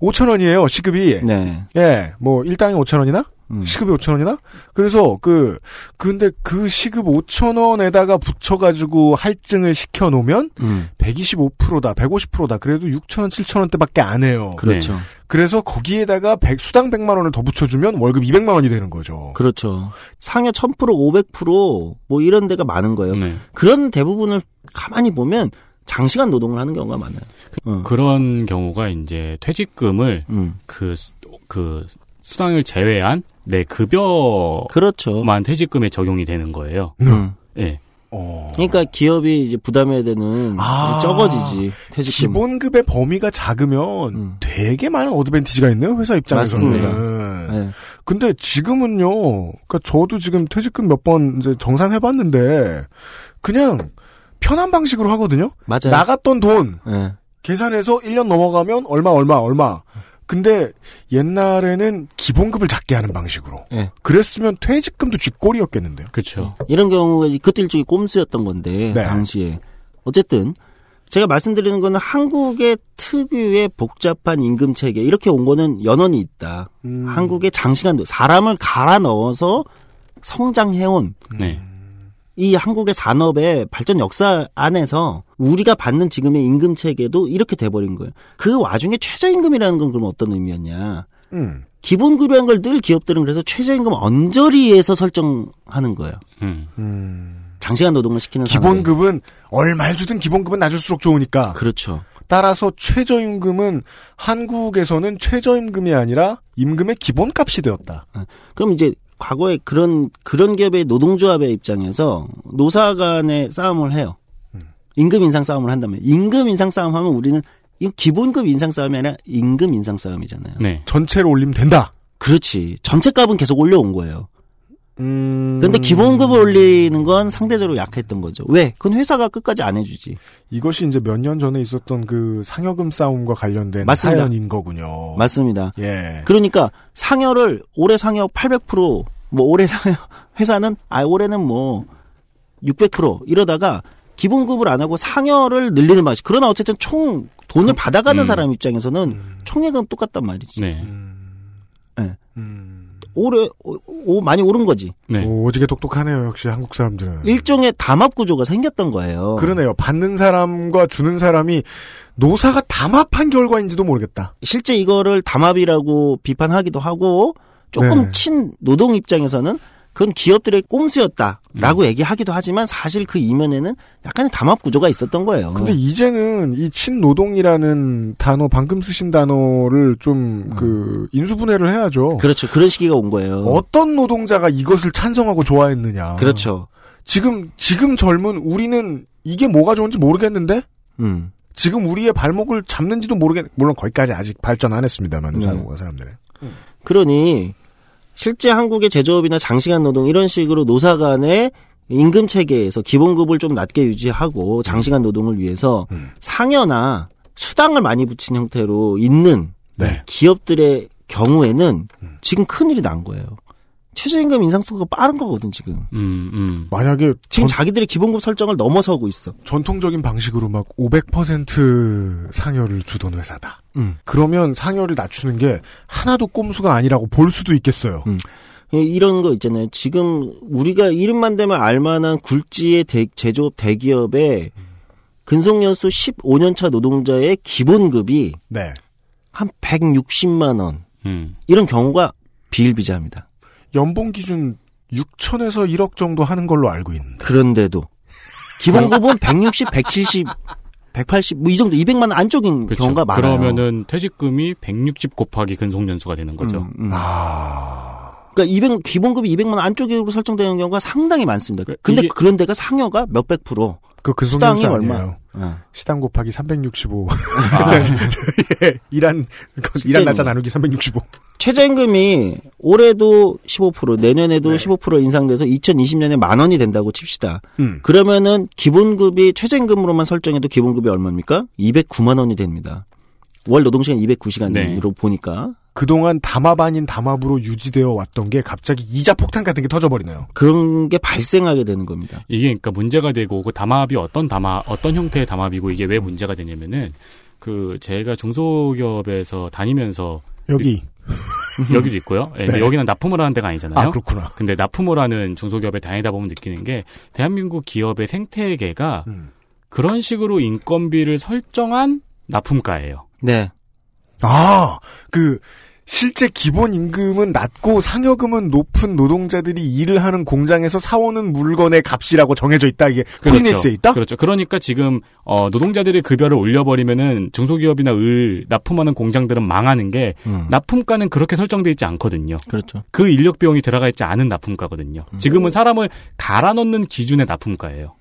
5천 원이에요 시급이. 네. 예, 뭐 일당이 5천 원이나 음. 시급이 5천 원이나 그래서 그 근데 그 시급 5천 원에다가 붙여가지고 할증을 시켜 놓으면 음. 125%다, 150%다. 그래도 6천 원, 7천 원대밖에 안 해요. 그렇죠. 그래서 거기에다가 100, 수당 100만 원을 더 붙여주면 월급 200만 원이 되는 거죠. 그렇죠. 상여 1000% 500%뭐 이런 데가 많은 거예요. 네. 그런 대부분을 가만히 보면 장시간 노동을 하는 경우가 많아요. 어. 그런 경우가 이제 퇴직금을 음. 그 수- 그 수당을 제외한 내 급여만 그렇죠. 퇴직금에 적용이 되는 거예요. 음. 예. 그러니까 기업이 이제 부담해야 되는 아. 적어지지 퇴직금. 기본급의 범위가 작으면 되게 많은 어드밴티지가 있네요 회사 입장에서는. 맞습니다. 네. 근데 지금은요. 그러니까 저도 지금 퇴직금 몇 번 이제 정산해봤는데 그냥 편한 방식으로 하거든요. 맞아요. 나갔던 돈 네. 계산해서 1년 넘어가면 얼마 얼마 얼마. 근데 옛날에는 기본급을 작게 하는 방식으로. 네. 그랬으면 퇴직금도 쥐꼬리였겠는데요. 그렇죠. 이런 경우가 이제 그때 일종의 꼼수였던 건데 네. 당시에 어쨌든 제가 말씀드리는 거는 한국의 특유의 복잡한 임금 체계 이렇게 온 거는 연원이 있다. 음. 한국의 장시간 사람을 갈아 넣어서 성장해온 네. 이 한국의 산업의 발전 역사 안에서 우리가 받는 지금의 임금 체계도 이렇게 돼버린 거예요. 그 와중에 최저임금이라는 건 그럼 어떤 의미였냐? 음. 기본급이라는 걸늘 기업들은 그래서 최저임금 언저리에서 설정하는 거예요. 음. 장시간 노동을 시키는. 기본급은 얼마를 주든 기본급은 낮을수록 좋으니까. 그렇죠. 따라서 최저임금은 한국에서는 최저임금이 아니라 임금의 기본값이 되었다. 그럼 이제 과거에 그런 그런 기업의 노동조합의 입장에서 노사 간의 싸움을 해요. 임금 인상 싸움을 한다면 임금 인상 싸움 하면 우리는 이 기본급 인상 싸움이 아니라 임금 인상 싸움이잖아요. 네. 전체로 올리면 된다. 그렇지. 전체 값은 계속 올려온 거예요. 음. 근데 기본급을 올리는 건 상대적으로 약했던 거죠. 왜? 그건 회사가 끝까지 안 해주지. 이것이 이제 몇 년 전에 있었던 그 상여금 싸움과 관련된 맞습니다. 사연인 거군요. 맞습니다. 예. 그러니까 상여를 올해 상여 800%, 뭐 올해 상여 회사는 아 올해는 뭐 600% 이러다가 기본급을 안 하고 상여를 늘리는 맛이. 그러나 어쨌든 총 돈을 받아가는 음. 사람 입장에서는 총액은 똑같단 말이지. 네. 예. 올해 오, 오, 많이 오른 거지. 네. 오 지게 똑똑하네요, 역시 한국 사람들은. 일종의 담합 구조가 생겼던 거예요. 그러네요. 받는 사람과 주는 사람이 노사가 담합한 결과인지도 모르겠다. 실제 이거를 담합이라고 비판하기도 하고 조금 네. 친 노동 입장에서는 그건 기업들의 꼼수였다라고 얘기하기도 하지만 사실 그 이면에는 약간의 담합 구조가 있었던 거예요. 근데 이제는 이 친노동이라는 단어, 방금 쓰신 단어를 좀그 인수분해를 해야죠. 그렇죠. 그런 시기가 온 거예요. 어떤 노동자가 이것을 찬성하고 좋아했느냐. 그렇죠. 지금 지금 젊은 우리는 이게 뭐가 좋은지 모르겠는데 음. 지금 우리의 발목을 잡는지도 모르겠. 물론 거기까지 아직 발전 안 했습니다만 네. 사고가 사람들의. 그러니 실제 한국의 제조업이나 장시간 노동 이런 식으로 노사 간의 임금 체계에서 기본급을 좀 낮게 유지하고 장시간 노동을 위해서 음. 상여나 수당을 많이 붙인 형태로 있는 네. 기업들의 경우에는 음. 지금 큰일이 난 거예요. 최저임금 인상 속도가 빠른 거거든 지금. 음, 음. 만약에 지금 전, 자기들의 기본급 설정을 넘어서고 있어. 전통적인 방식으로 막 500% 상여를 주던 회사다. 음. 그러면 상여를 낮추는 게 하나도 꼼수가 아니라고 볼 수도 있겠어요. 음. 예, 이런 거 있잖아요. 지금 우리가 이름만 되면 알만한 굴지의 대- 제조업 대기업의 근속연수 15년차 노동자의 기본급이 네. 한 160만 원 음. 이런 경우가 비일비재합니다. 연봉 기준 6천에서 1억 정도 하는 걸로 알고 있는데. 그런데도 기본급은 160, 170, 180, 뭐 이 정도 200만 원 안쪽인 그렇죠. 경우가 많아요. 그러면은 퇴직금이 160 곱하기 근속연수가 되는 거죠. 음, 음. 아. 그러니까 200 기본급이 200만 원 안쪽으로 설정되는 경우가 상당히 많습니다. 그- 근데 이게- 그런 데가 상여가 몇백 프로. 그 수당이 아니에요. 얼마? 예. 시당 곱하기 365. 아. 예, 일한 일한 날짜 나누기 365. 최저임금이 올해도 15% 내년에도 15% 인상돼서 2020년에 만 원이 된다고 칩시다. 음. 그러면은 기본급이 최저임금으로만 설정해도 기본급이 얼마입니까? 209만 원이 됩니다. 월 노동시간 209시간으로 네. 보니까 그동안 담합 아닌 담합으로 유지되어 왔던 게 갑자기 이자 폭탄 같은 게 터져버리네요. 그런 게 발생하게 되는 겁니다. 이게 그러니까 문제가 되고 그 담합이 어떤 담합 어떤 형태의 담합이고 이게 왜 문제가 되냐면은 그 제가 중소기업에서 다니면서 여기. 여기도 있고요. 예, 근데 네. 여기는 납품을 하는 데가 아니잖아요. 아, 그렇구나. 근데 납품을 하는 중소기업에 다니다 보면 느끼는 게 대한민국 기업의 생태계가 음. 그런 식으로 인건비를 설정한 납품가예요. 네. 아, 그, 실제 기본 임금은 낮고 상여금은 높은 노동자들이 일을 하는 공장에서 사오는 물건의 값이라고 정해져 있다. 이게 코디네이스에 있다. 그렇죠. 그러니까 지금 어, 노동자들의 급여를 올려버리면은 중소기업이나 을 납품하는 공장들은 망하는 게 음. 납품가는 그렇게 설정돼 있지 않거든요. 그렇죠. 그 인력 비용이 들어가 있지 않은 납품가거든요. 지금은 사람을 갈아 넣는 기준의 납품가예요.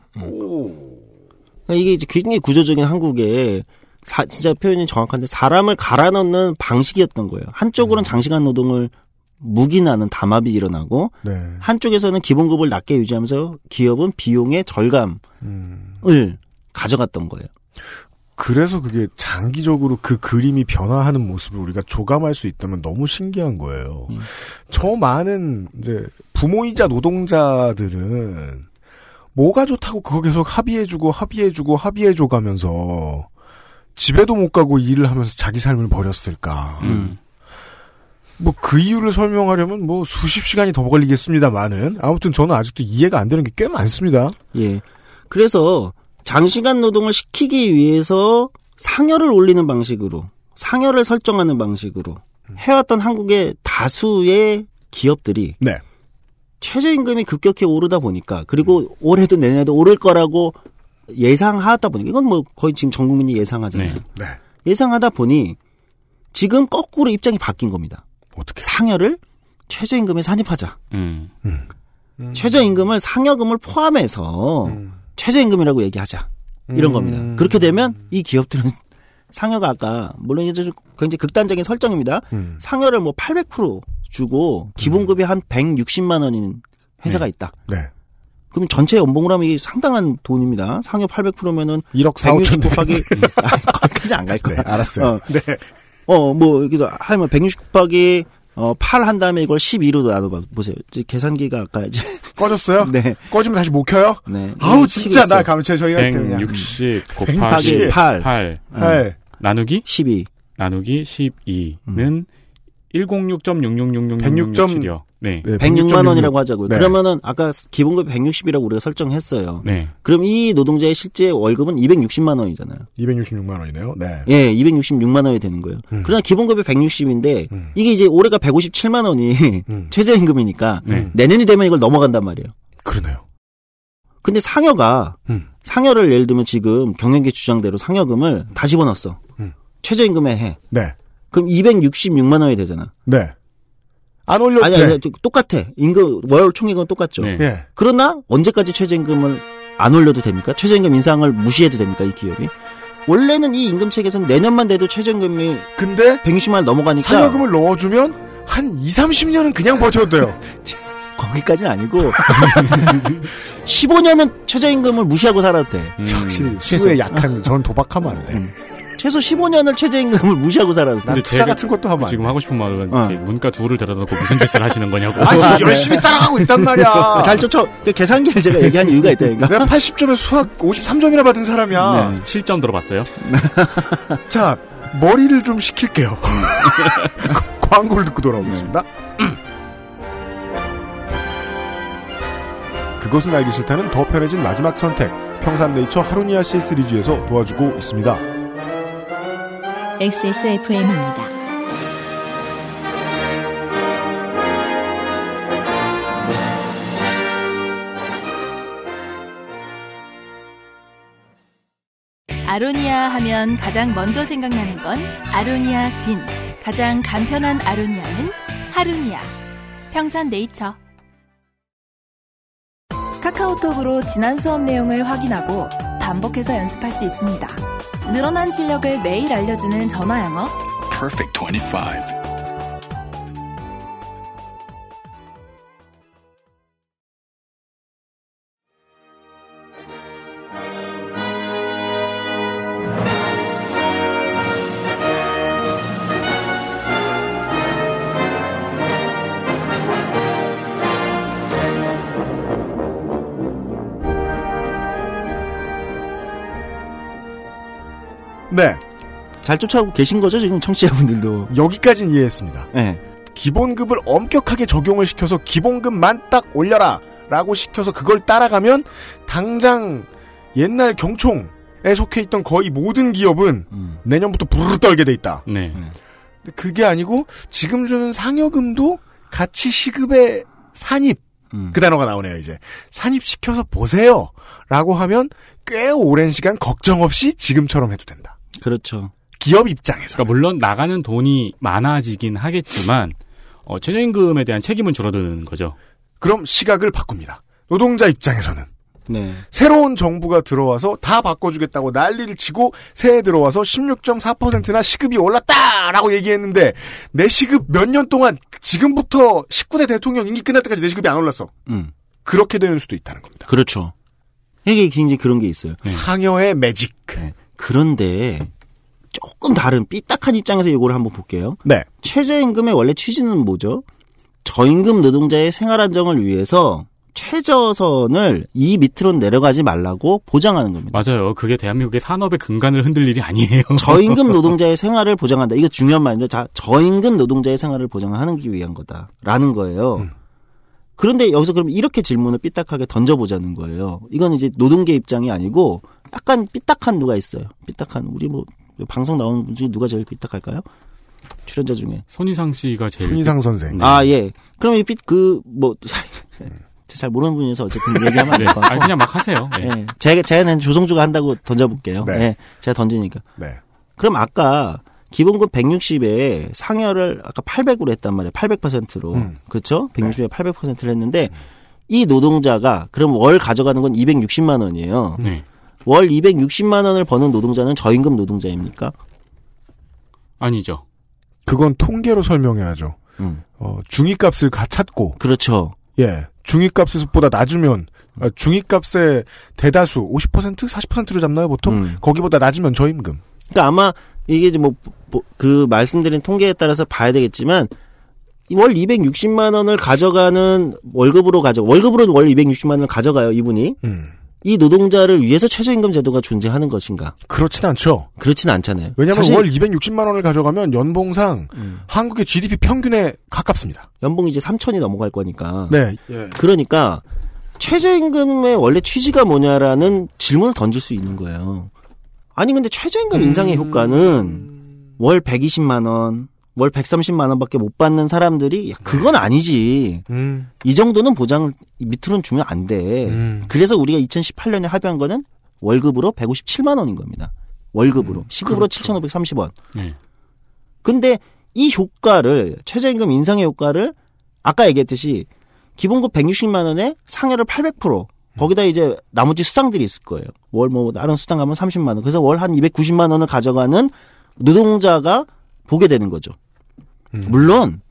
그러니까 이게 이제 굉장히 구조적인 한국의 사- 진짜 표현이 정확한데 사람을 갈아 넣는 방식이었던 거예요. 한쪽으로는 장시간 노동을 묵인하는 담합이 일어나고 네. 한쪽에서는 기본급을 낮게 유지하면서 기업은 비용의 절감을 가져갔던 거예요. 그래서 그게 장기적으로 그 그림이 변화하는 모습을 우리가 조감할 수 있다면 너무 신기한 거예요. 저 많은 이제 부모이자 노동자들은 뭐가 좋다고 그거 계속 합의해주고 합의해주고 합의해줘 가면서 집에도 못 가고 일을 하면서 자기 삶을 버렸을까. 음. 뭐그 이유를 설명하려면 뭐 수십 시간이 더 걸리겠습니다만은 아무튼 저는 아직도 이해가 안 되는 게 꽤 많습니다. 예. 그래서 장시간 노동을 시키기 위해서 상여를 올리는 방식으로 상여를 설정하는 방식으로 해왔던 한국의 다수의 기업들이 네. 최저임금이 급격히 오르다 보니까 그리고 올해도 내년에도 오를 거라고 예상하다 보니까 이건 뭐 거의 지금 전 국민이 예상하잖아요. 네. 예상하다 보니 지금 거꾸로 입장이 바뀐 겁니다. 어떻게 상여를 최저임금에 산입하자. 음. 최저임금을 상여금을 포함해서 최저임금이라고 얘기하자. 이런 음. 겁니다. 그렇게 되면 이 기업들은 상여가 아까 물론 이제 좀 굉장히 극단적인 설정입니다. 음. 상여를 뭐 800% 주고 기본급이 한 160만 원인 회사가 있다. 네. 그럼 전체 연봉으로 하면 이게 상당한 돈입니다. 상여 800%면은 1억 4, 5천 곱하기 아, 거기까지 안 갈 거야. 네, 알았어요. 어, 네. 어, 뭐, 여기서 하면 160 곱하기 어, 8 한 다음에 이걸 12로 나눠봐 보세요. 이제 계산기가 아까 이제 꺼졌어요? 네. 꺼지면 다시 못 켜요? 네. 아우 진짜 치고 나 있어요. 감체 저희가 그냥 160 100 곱하기 8. 8. 팔. 나누기 12. 나누기 12는 106.6666667이요. 106. 네. 네, 106만 원이라고 하자고요. 네. 그러면은 아까 기본급 160이라고 우리가 설정했어요. 네. 그럼 이 노동자의 실제 월급은 260만 원이잖아요. 266만 원이네요. 네. 예, 266만 원이 되는 거예요. 음. 그러나 기본급이 160인데 이게 이제 올해가 157만 원이 음. 최저임금이니까 네. 내년이 되면 이걸 넘어간단 말이에요. 그러네요. 근데 상여가 음. 상여를 예를 들면 지금 경영계 주장대로 상여금을 다 집어넣었어. 음. 최저임금에 해. 네. 그럼 266만 원이 되잖아. 네. 안 올려도 아니, 돼. 아니, 똑같아. 임금 월 총액은 똑같죠. 네. 예. 그러나 언제까지 최저임금을 안 올려도 됩니까? 최저임금 인상을 무시해도 됩니까? 이 기업이? 원래는 이 임금 체계에서는 내년만 돼도 최저임금이 근데 160만 원 넘어가니까 상여금을 넣어주면 한 2, 30년은 그냥 버텨도 돼요. 거기까지는 아니고 15년은 최저임금을 무시하고 살아도 돼. 음. 확실히 최소. 수에 약한 저는 도박하면 안 돼. 최소 15년을 최저임금을 무시하고 살아도 돼. 난 투자 같은 것도 하면 안 지금 돼. 하고 싶은 말은 어. 문과 둘을 데려다 놓고 무슨 짓을 하시는 거냐고. 아니, 열심히 따라가고 있단 말이야. 잘 쫓아. 그 계산기를 제가 얘기한 이유가 있다니까. 내가 80점에 수학 53점이나 받은 사람이야. 네. 7점 들어봤어요? 자, 머리를 좀 식힐게요. 광고를 듣고 돌아오겠습니다. 그것은 알기 싫다는 더 편해진 마지막 선택. 평산네이처 하루니아 C 시리즈에서 도와주고 있습니다. XSFM입니다. 아로니아 하면 가장 먼저 생각나는 건 아로니아 진. 가장 간편한 아로니아는 하루니아. 평산 네이처. 카카오톡으로 지난 수업 내용을 확인하고 반복해서 연습할 수 있습니다. 늘어난 실력을 매일 알려주는 전화 영어. Perfect 25. 잘 쫓아오고 계신 거죠, 지금 청취자분들도. 여기까지는 이해했습니다. 네. 기본급을 엄격하게 적용을 시켜서 기본급만 딱 올려라 라고 시켜서 그걸 따라가면 당장 옛날 경총에 속해 있던 거의 모든 기업은 음. 내년부터 부르르 떨게 돼 있다. 네. 그게 아니고 지금 주는 상여금도 같이 시급에 산입 그 단어가 나오네요 이제 산입시켜서 보세요 라고 하면 꽤 오랜 시간 걱정 없이 지금처럼 해도 된다 그렇죠. 기업 입장에서 그러니까 물론 나가는 돈이 많아지긴 하겠지만 어, 최저임금에 대한 책임은 줄어드는 거죠. 그럼 시각을 바꿉니다 노동자 입장에서는 네. 새로운 정부가 들어와서 다 바꿔주겠다고 난리를 치고 새해 들어와서 16.4%나 시급이 올랐다라고 얘기했는데 내 시급 몇 년 동안 지금부터 19대 대통령 임기 끝날 때까지 내 시급이 안 올랐어. 음. 그렇게 되는 수도 있다는 겁니다. 그렇죠. 이게 굉장히 그런 게 있어요. 상여의 매직. 그런데 조금 다른 삐딱한 입장에서 이거를 한번 볼게요. 네. 최저임금의 원래 취지는 뭐죠? 저임금 노동자의 생활 안정을 위해서 최저선을 이 밑으로 내려가지 말라고 보장하는 겁니다. 맞아요. 그게 대한민국의 산업의 근간을 흔들 일이 아니에요. 저임금 노동자의 생활을 보장한다. 이거 중요한 말인데, 자, 저임금 노동자의 생활을 보장하기 위한 거다라는 거예요. 그런데 여기서 그럼 이렇게 질문을 삐딱하게 던져보자는 거예요. 이건 이제 노동계 입장이 아니고 약간 삐딱한 누가 있어요. 삐딱한 우리 뭐 방송 나오는 분 중에 누가 제일 삐딱할까요? 출연자 중에 손희상 씨가 제일 손희상 선생. 아 예. 그럼 이그뭐 잘 모르는 분이서 어쨌든 얘기하면 안될것 네. 같고. 아니, 그냥 막 하세요. 예. 예. 제가 제가 조성주가 한다고 던져볼게요. 네. 예. 제가 던지니까. 네. 그럼 아까 기본급 160에 상여를 아까 800으로 했단 말이에요. 800%로. 음. 그렇죠? 160에 800%를 했는데 이 노동자가 그럼 월 가져가는 건 260만 원이에요. 네. 월 260만 원을 버는 노동자는 저임금 노동자입니까? 아니죠. 그건 통계로 설명해야죠. 음. 어, 중위값을 가 찾고 그렇죠. 예. 중위값보다 낮으면 아, 중위값의 대다수 50% 40%로 잡나요 보통? 음. 거기보다 낮으면 저임금. 그러니까 아마 이게 이제 뭐 그 말씀드린 통계에 따라서 봐야 되겠지만 월 260만 원을 가져가는 월급으로 가져 월급으로 월 260만 원을 가져가요 이분이 음. 이 노동자를 위해서 최저임금 제도가 존재하는 것인가? 그렇진 않죠. 그렇진 않잖아요. 왜냐하면 사실 음. 월 260만 원을 가져가면 연봉상 한국의 GDP 평균에 가깝습니다. 연봉이 이제 3천이 넘어갈 거니까. 네. 예. 그러니까 최저임금의 원래 취지가 뭐냐라는 질문을 던질 수 있는 거예요. 아니 근데 최저임금 인상의 효과는 월 120만 원, 월 130만 원밖에 못 받는 사람들이 야, 그건 아니지. 음. 이 정도는 보장을 밑으로는 주면 안 돼. 음. 그래서 우리가 2018년에 합의한 거는 월급으로 157만 원인 겁니다. 월급으로. 시급으로 7,530원. 네. 근데 이 효과를 최저임금 인상의 효과를 아까 얘기했듯이 기본급 160만 원에 상여를 800% 거기다 이제 나머지 수당들이 있을 거예요. 월 뭐 다른 수당 가면 30만 원. 그래서 월 한 290만 원을 가져가는 노동자가 보게 되는 거죠. 물론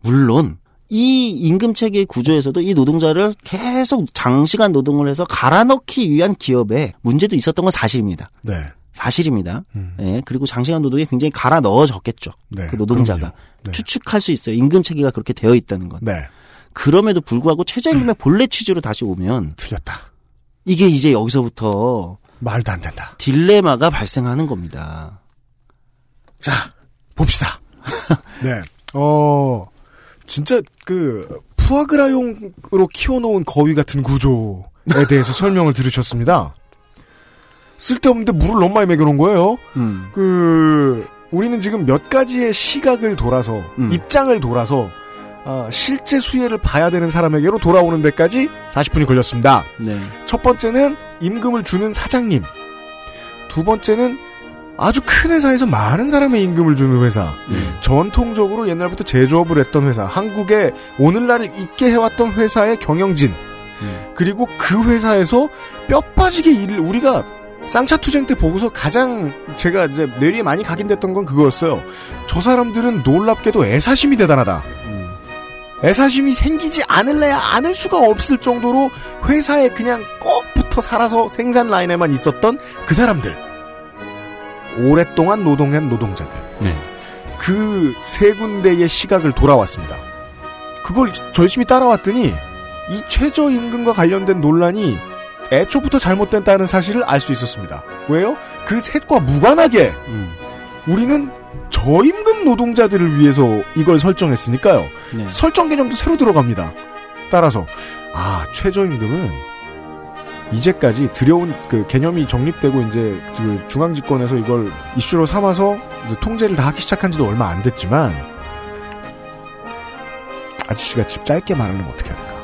물론 이 임금 체계 구조에서도 이 노동자를 계속 장시간 노동을 해서 갈아넣기 위한 기업에 문제도 있었던 건 사실입니다. 네. 사실입니다. 예, 그리고 장시간 노동에 굉장히 갈아 넣어졌겠죠. 네, 그 노동자가. 네. 추측할 수 있어요. 임금 체계가 그렇게 되어 있다는 건. 네. 그럼에도 불구하고 최저임금의 본래 취지로 다시 오면 틀렸다. 이게 이제 여기서부터 말도 안 된다. 딜레마가 발생하는 겁니다. 자, 봅시다. 네. 어, 진짜 그 푸아그라용으로 키워놓은 거위 같은 구조에 대해서 설명을 들으셨습니다. 쓸데없는데 물을 너무 많이 먹여놓은 거예요. 음. 그 우리는 지금 몇 가지의 시각을 돌아서 음. 입장을 돌아서 아, 실제 수혜를 봐야 되는 사람에게로 돌아오는 데까지 40분이 걸렸습니다. 네. 첫 번째는 임금을 주는 사장님. 두 번째는 아주 큰 회사에서 많은 사람의 임금을 주는 회사. 전통적으로 옛날부터 제조업을 했던 회사. 한국에 오늘날을 있게 해왔던 회사의 경영진. 그리고 그 회사에서 뼈 빠지게 일을 우리가 쌍차 투쟁 때 보고서 가장 제가 이제 뇌리에 많이 각인됐던 건 그거였어요. 저 사람들은 놀랍게도 애사심이 대단하다. 애사심이 생기지 않을래야 않을 수가 없을 정도로 회사에 그냥 꼭 붙어 살아서 생산 라인에만 있었던 그 사람들. 오랫동안 노동한 노동자들. 네. 그 세 군데의 시각을 돌아왔습니다. 그걸 열심히 따라왔더니 이 최저임금과 관련된 논란이 애초부터 잘못됐다는 사실을 알 수 있었습니다. 왜요? 그 셋과 무관하게 우리는 저임금 노동자들을 위해서 이걸 설정했으니까요. 네. 설정 개념도 새로 들어갑니다. 따라서 아 최저임금은 이제까지 들여온 그 개념이 정립되고 이제 그 중앙 집권에서 이걸 이슈로 삼아서 이제 통제를 다 하기 시작한 지도 얼마 안 됐지만 아저씨가 집 짧게 말하려면 어떻게 해야 될까?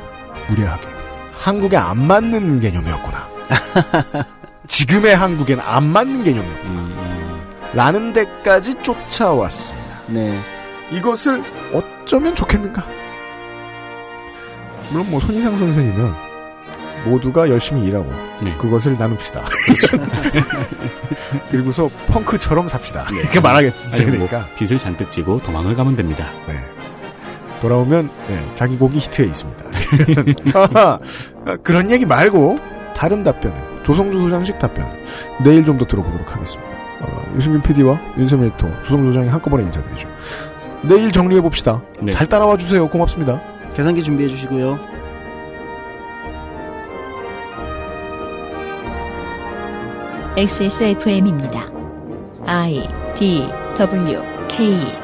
무례하게. 한국에 안 맞는 개념이었구나. 지금의 한국엔 안 맞는 개념이었구나. 라는 데까지 쫓아왔습니다. 네. 이것을 어쩌면 좋겠는가? 물론 뭐 손희상 선생이면 모두가 열심히 일하고 네. 그것을 나눕시다. 그리고서 펑크처럼 삽시다. 이렇게 말하겠으니까 아니, 뭐 빚을 잔뜩 지고 도망을 가면 됩니다. 네. 돌아오면 네, 자기 곡이 히트해 있습니다. 하하, 그런 얘기 말고 다른 답변은 조성주 소장식 답변은 내일 좀 더 들어보도록 하겠습니다. 어, 유승균 PD와 윤세민 에디터, 조성주 소장이 한꺼번에 인사드리죠. 내일 정리해 봅시다. 네. 잘 따라와 주세요. 고맙습니다. 계산기 준비해 주시고요. XSFM입니다. I D W K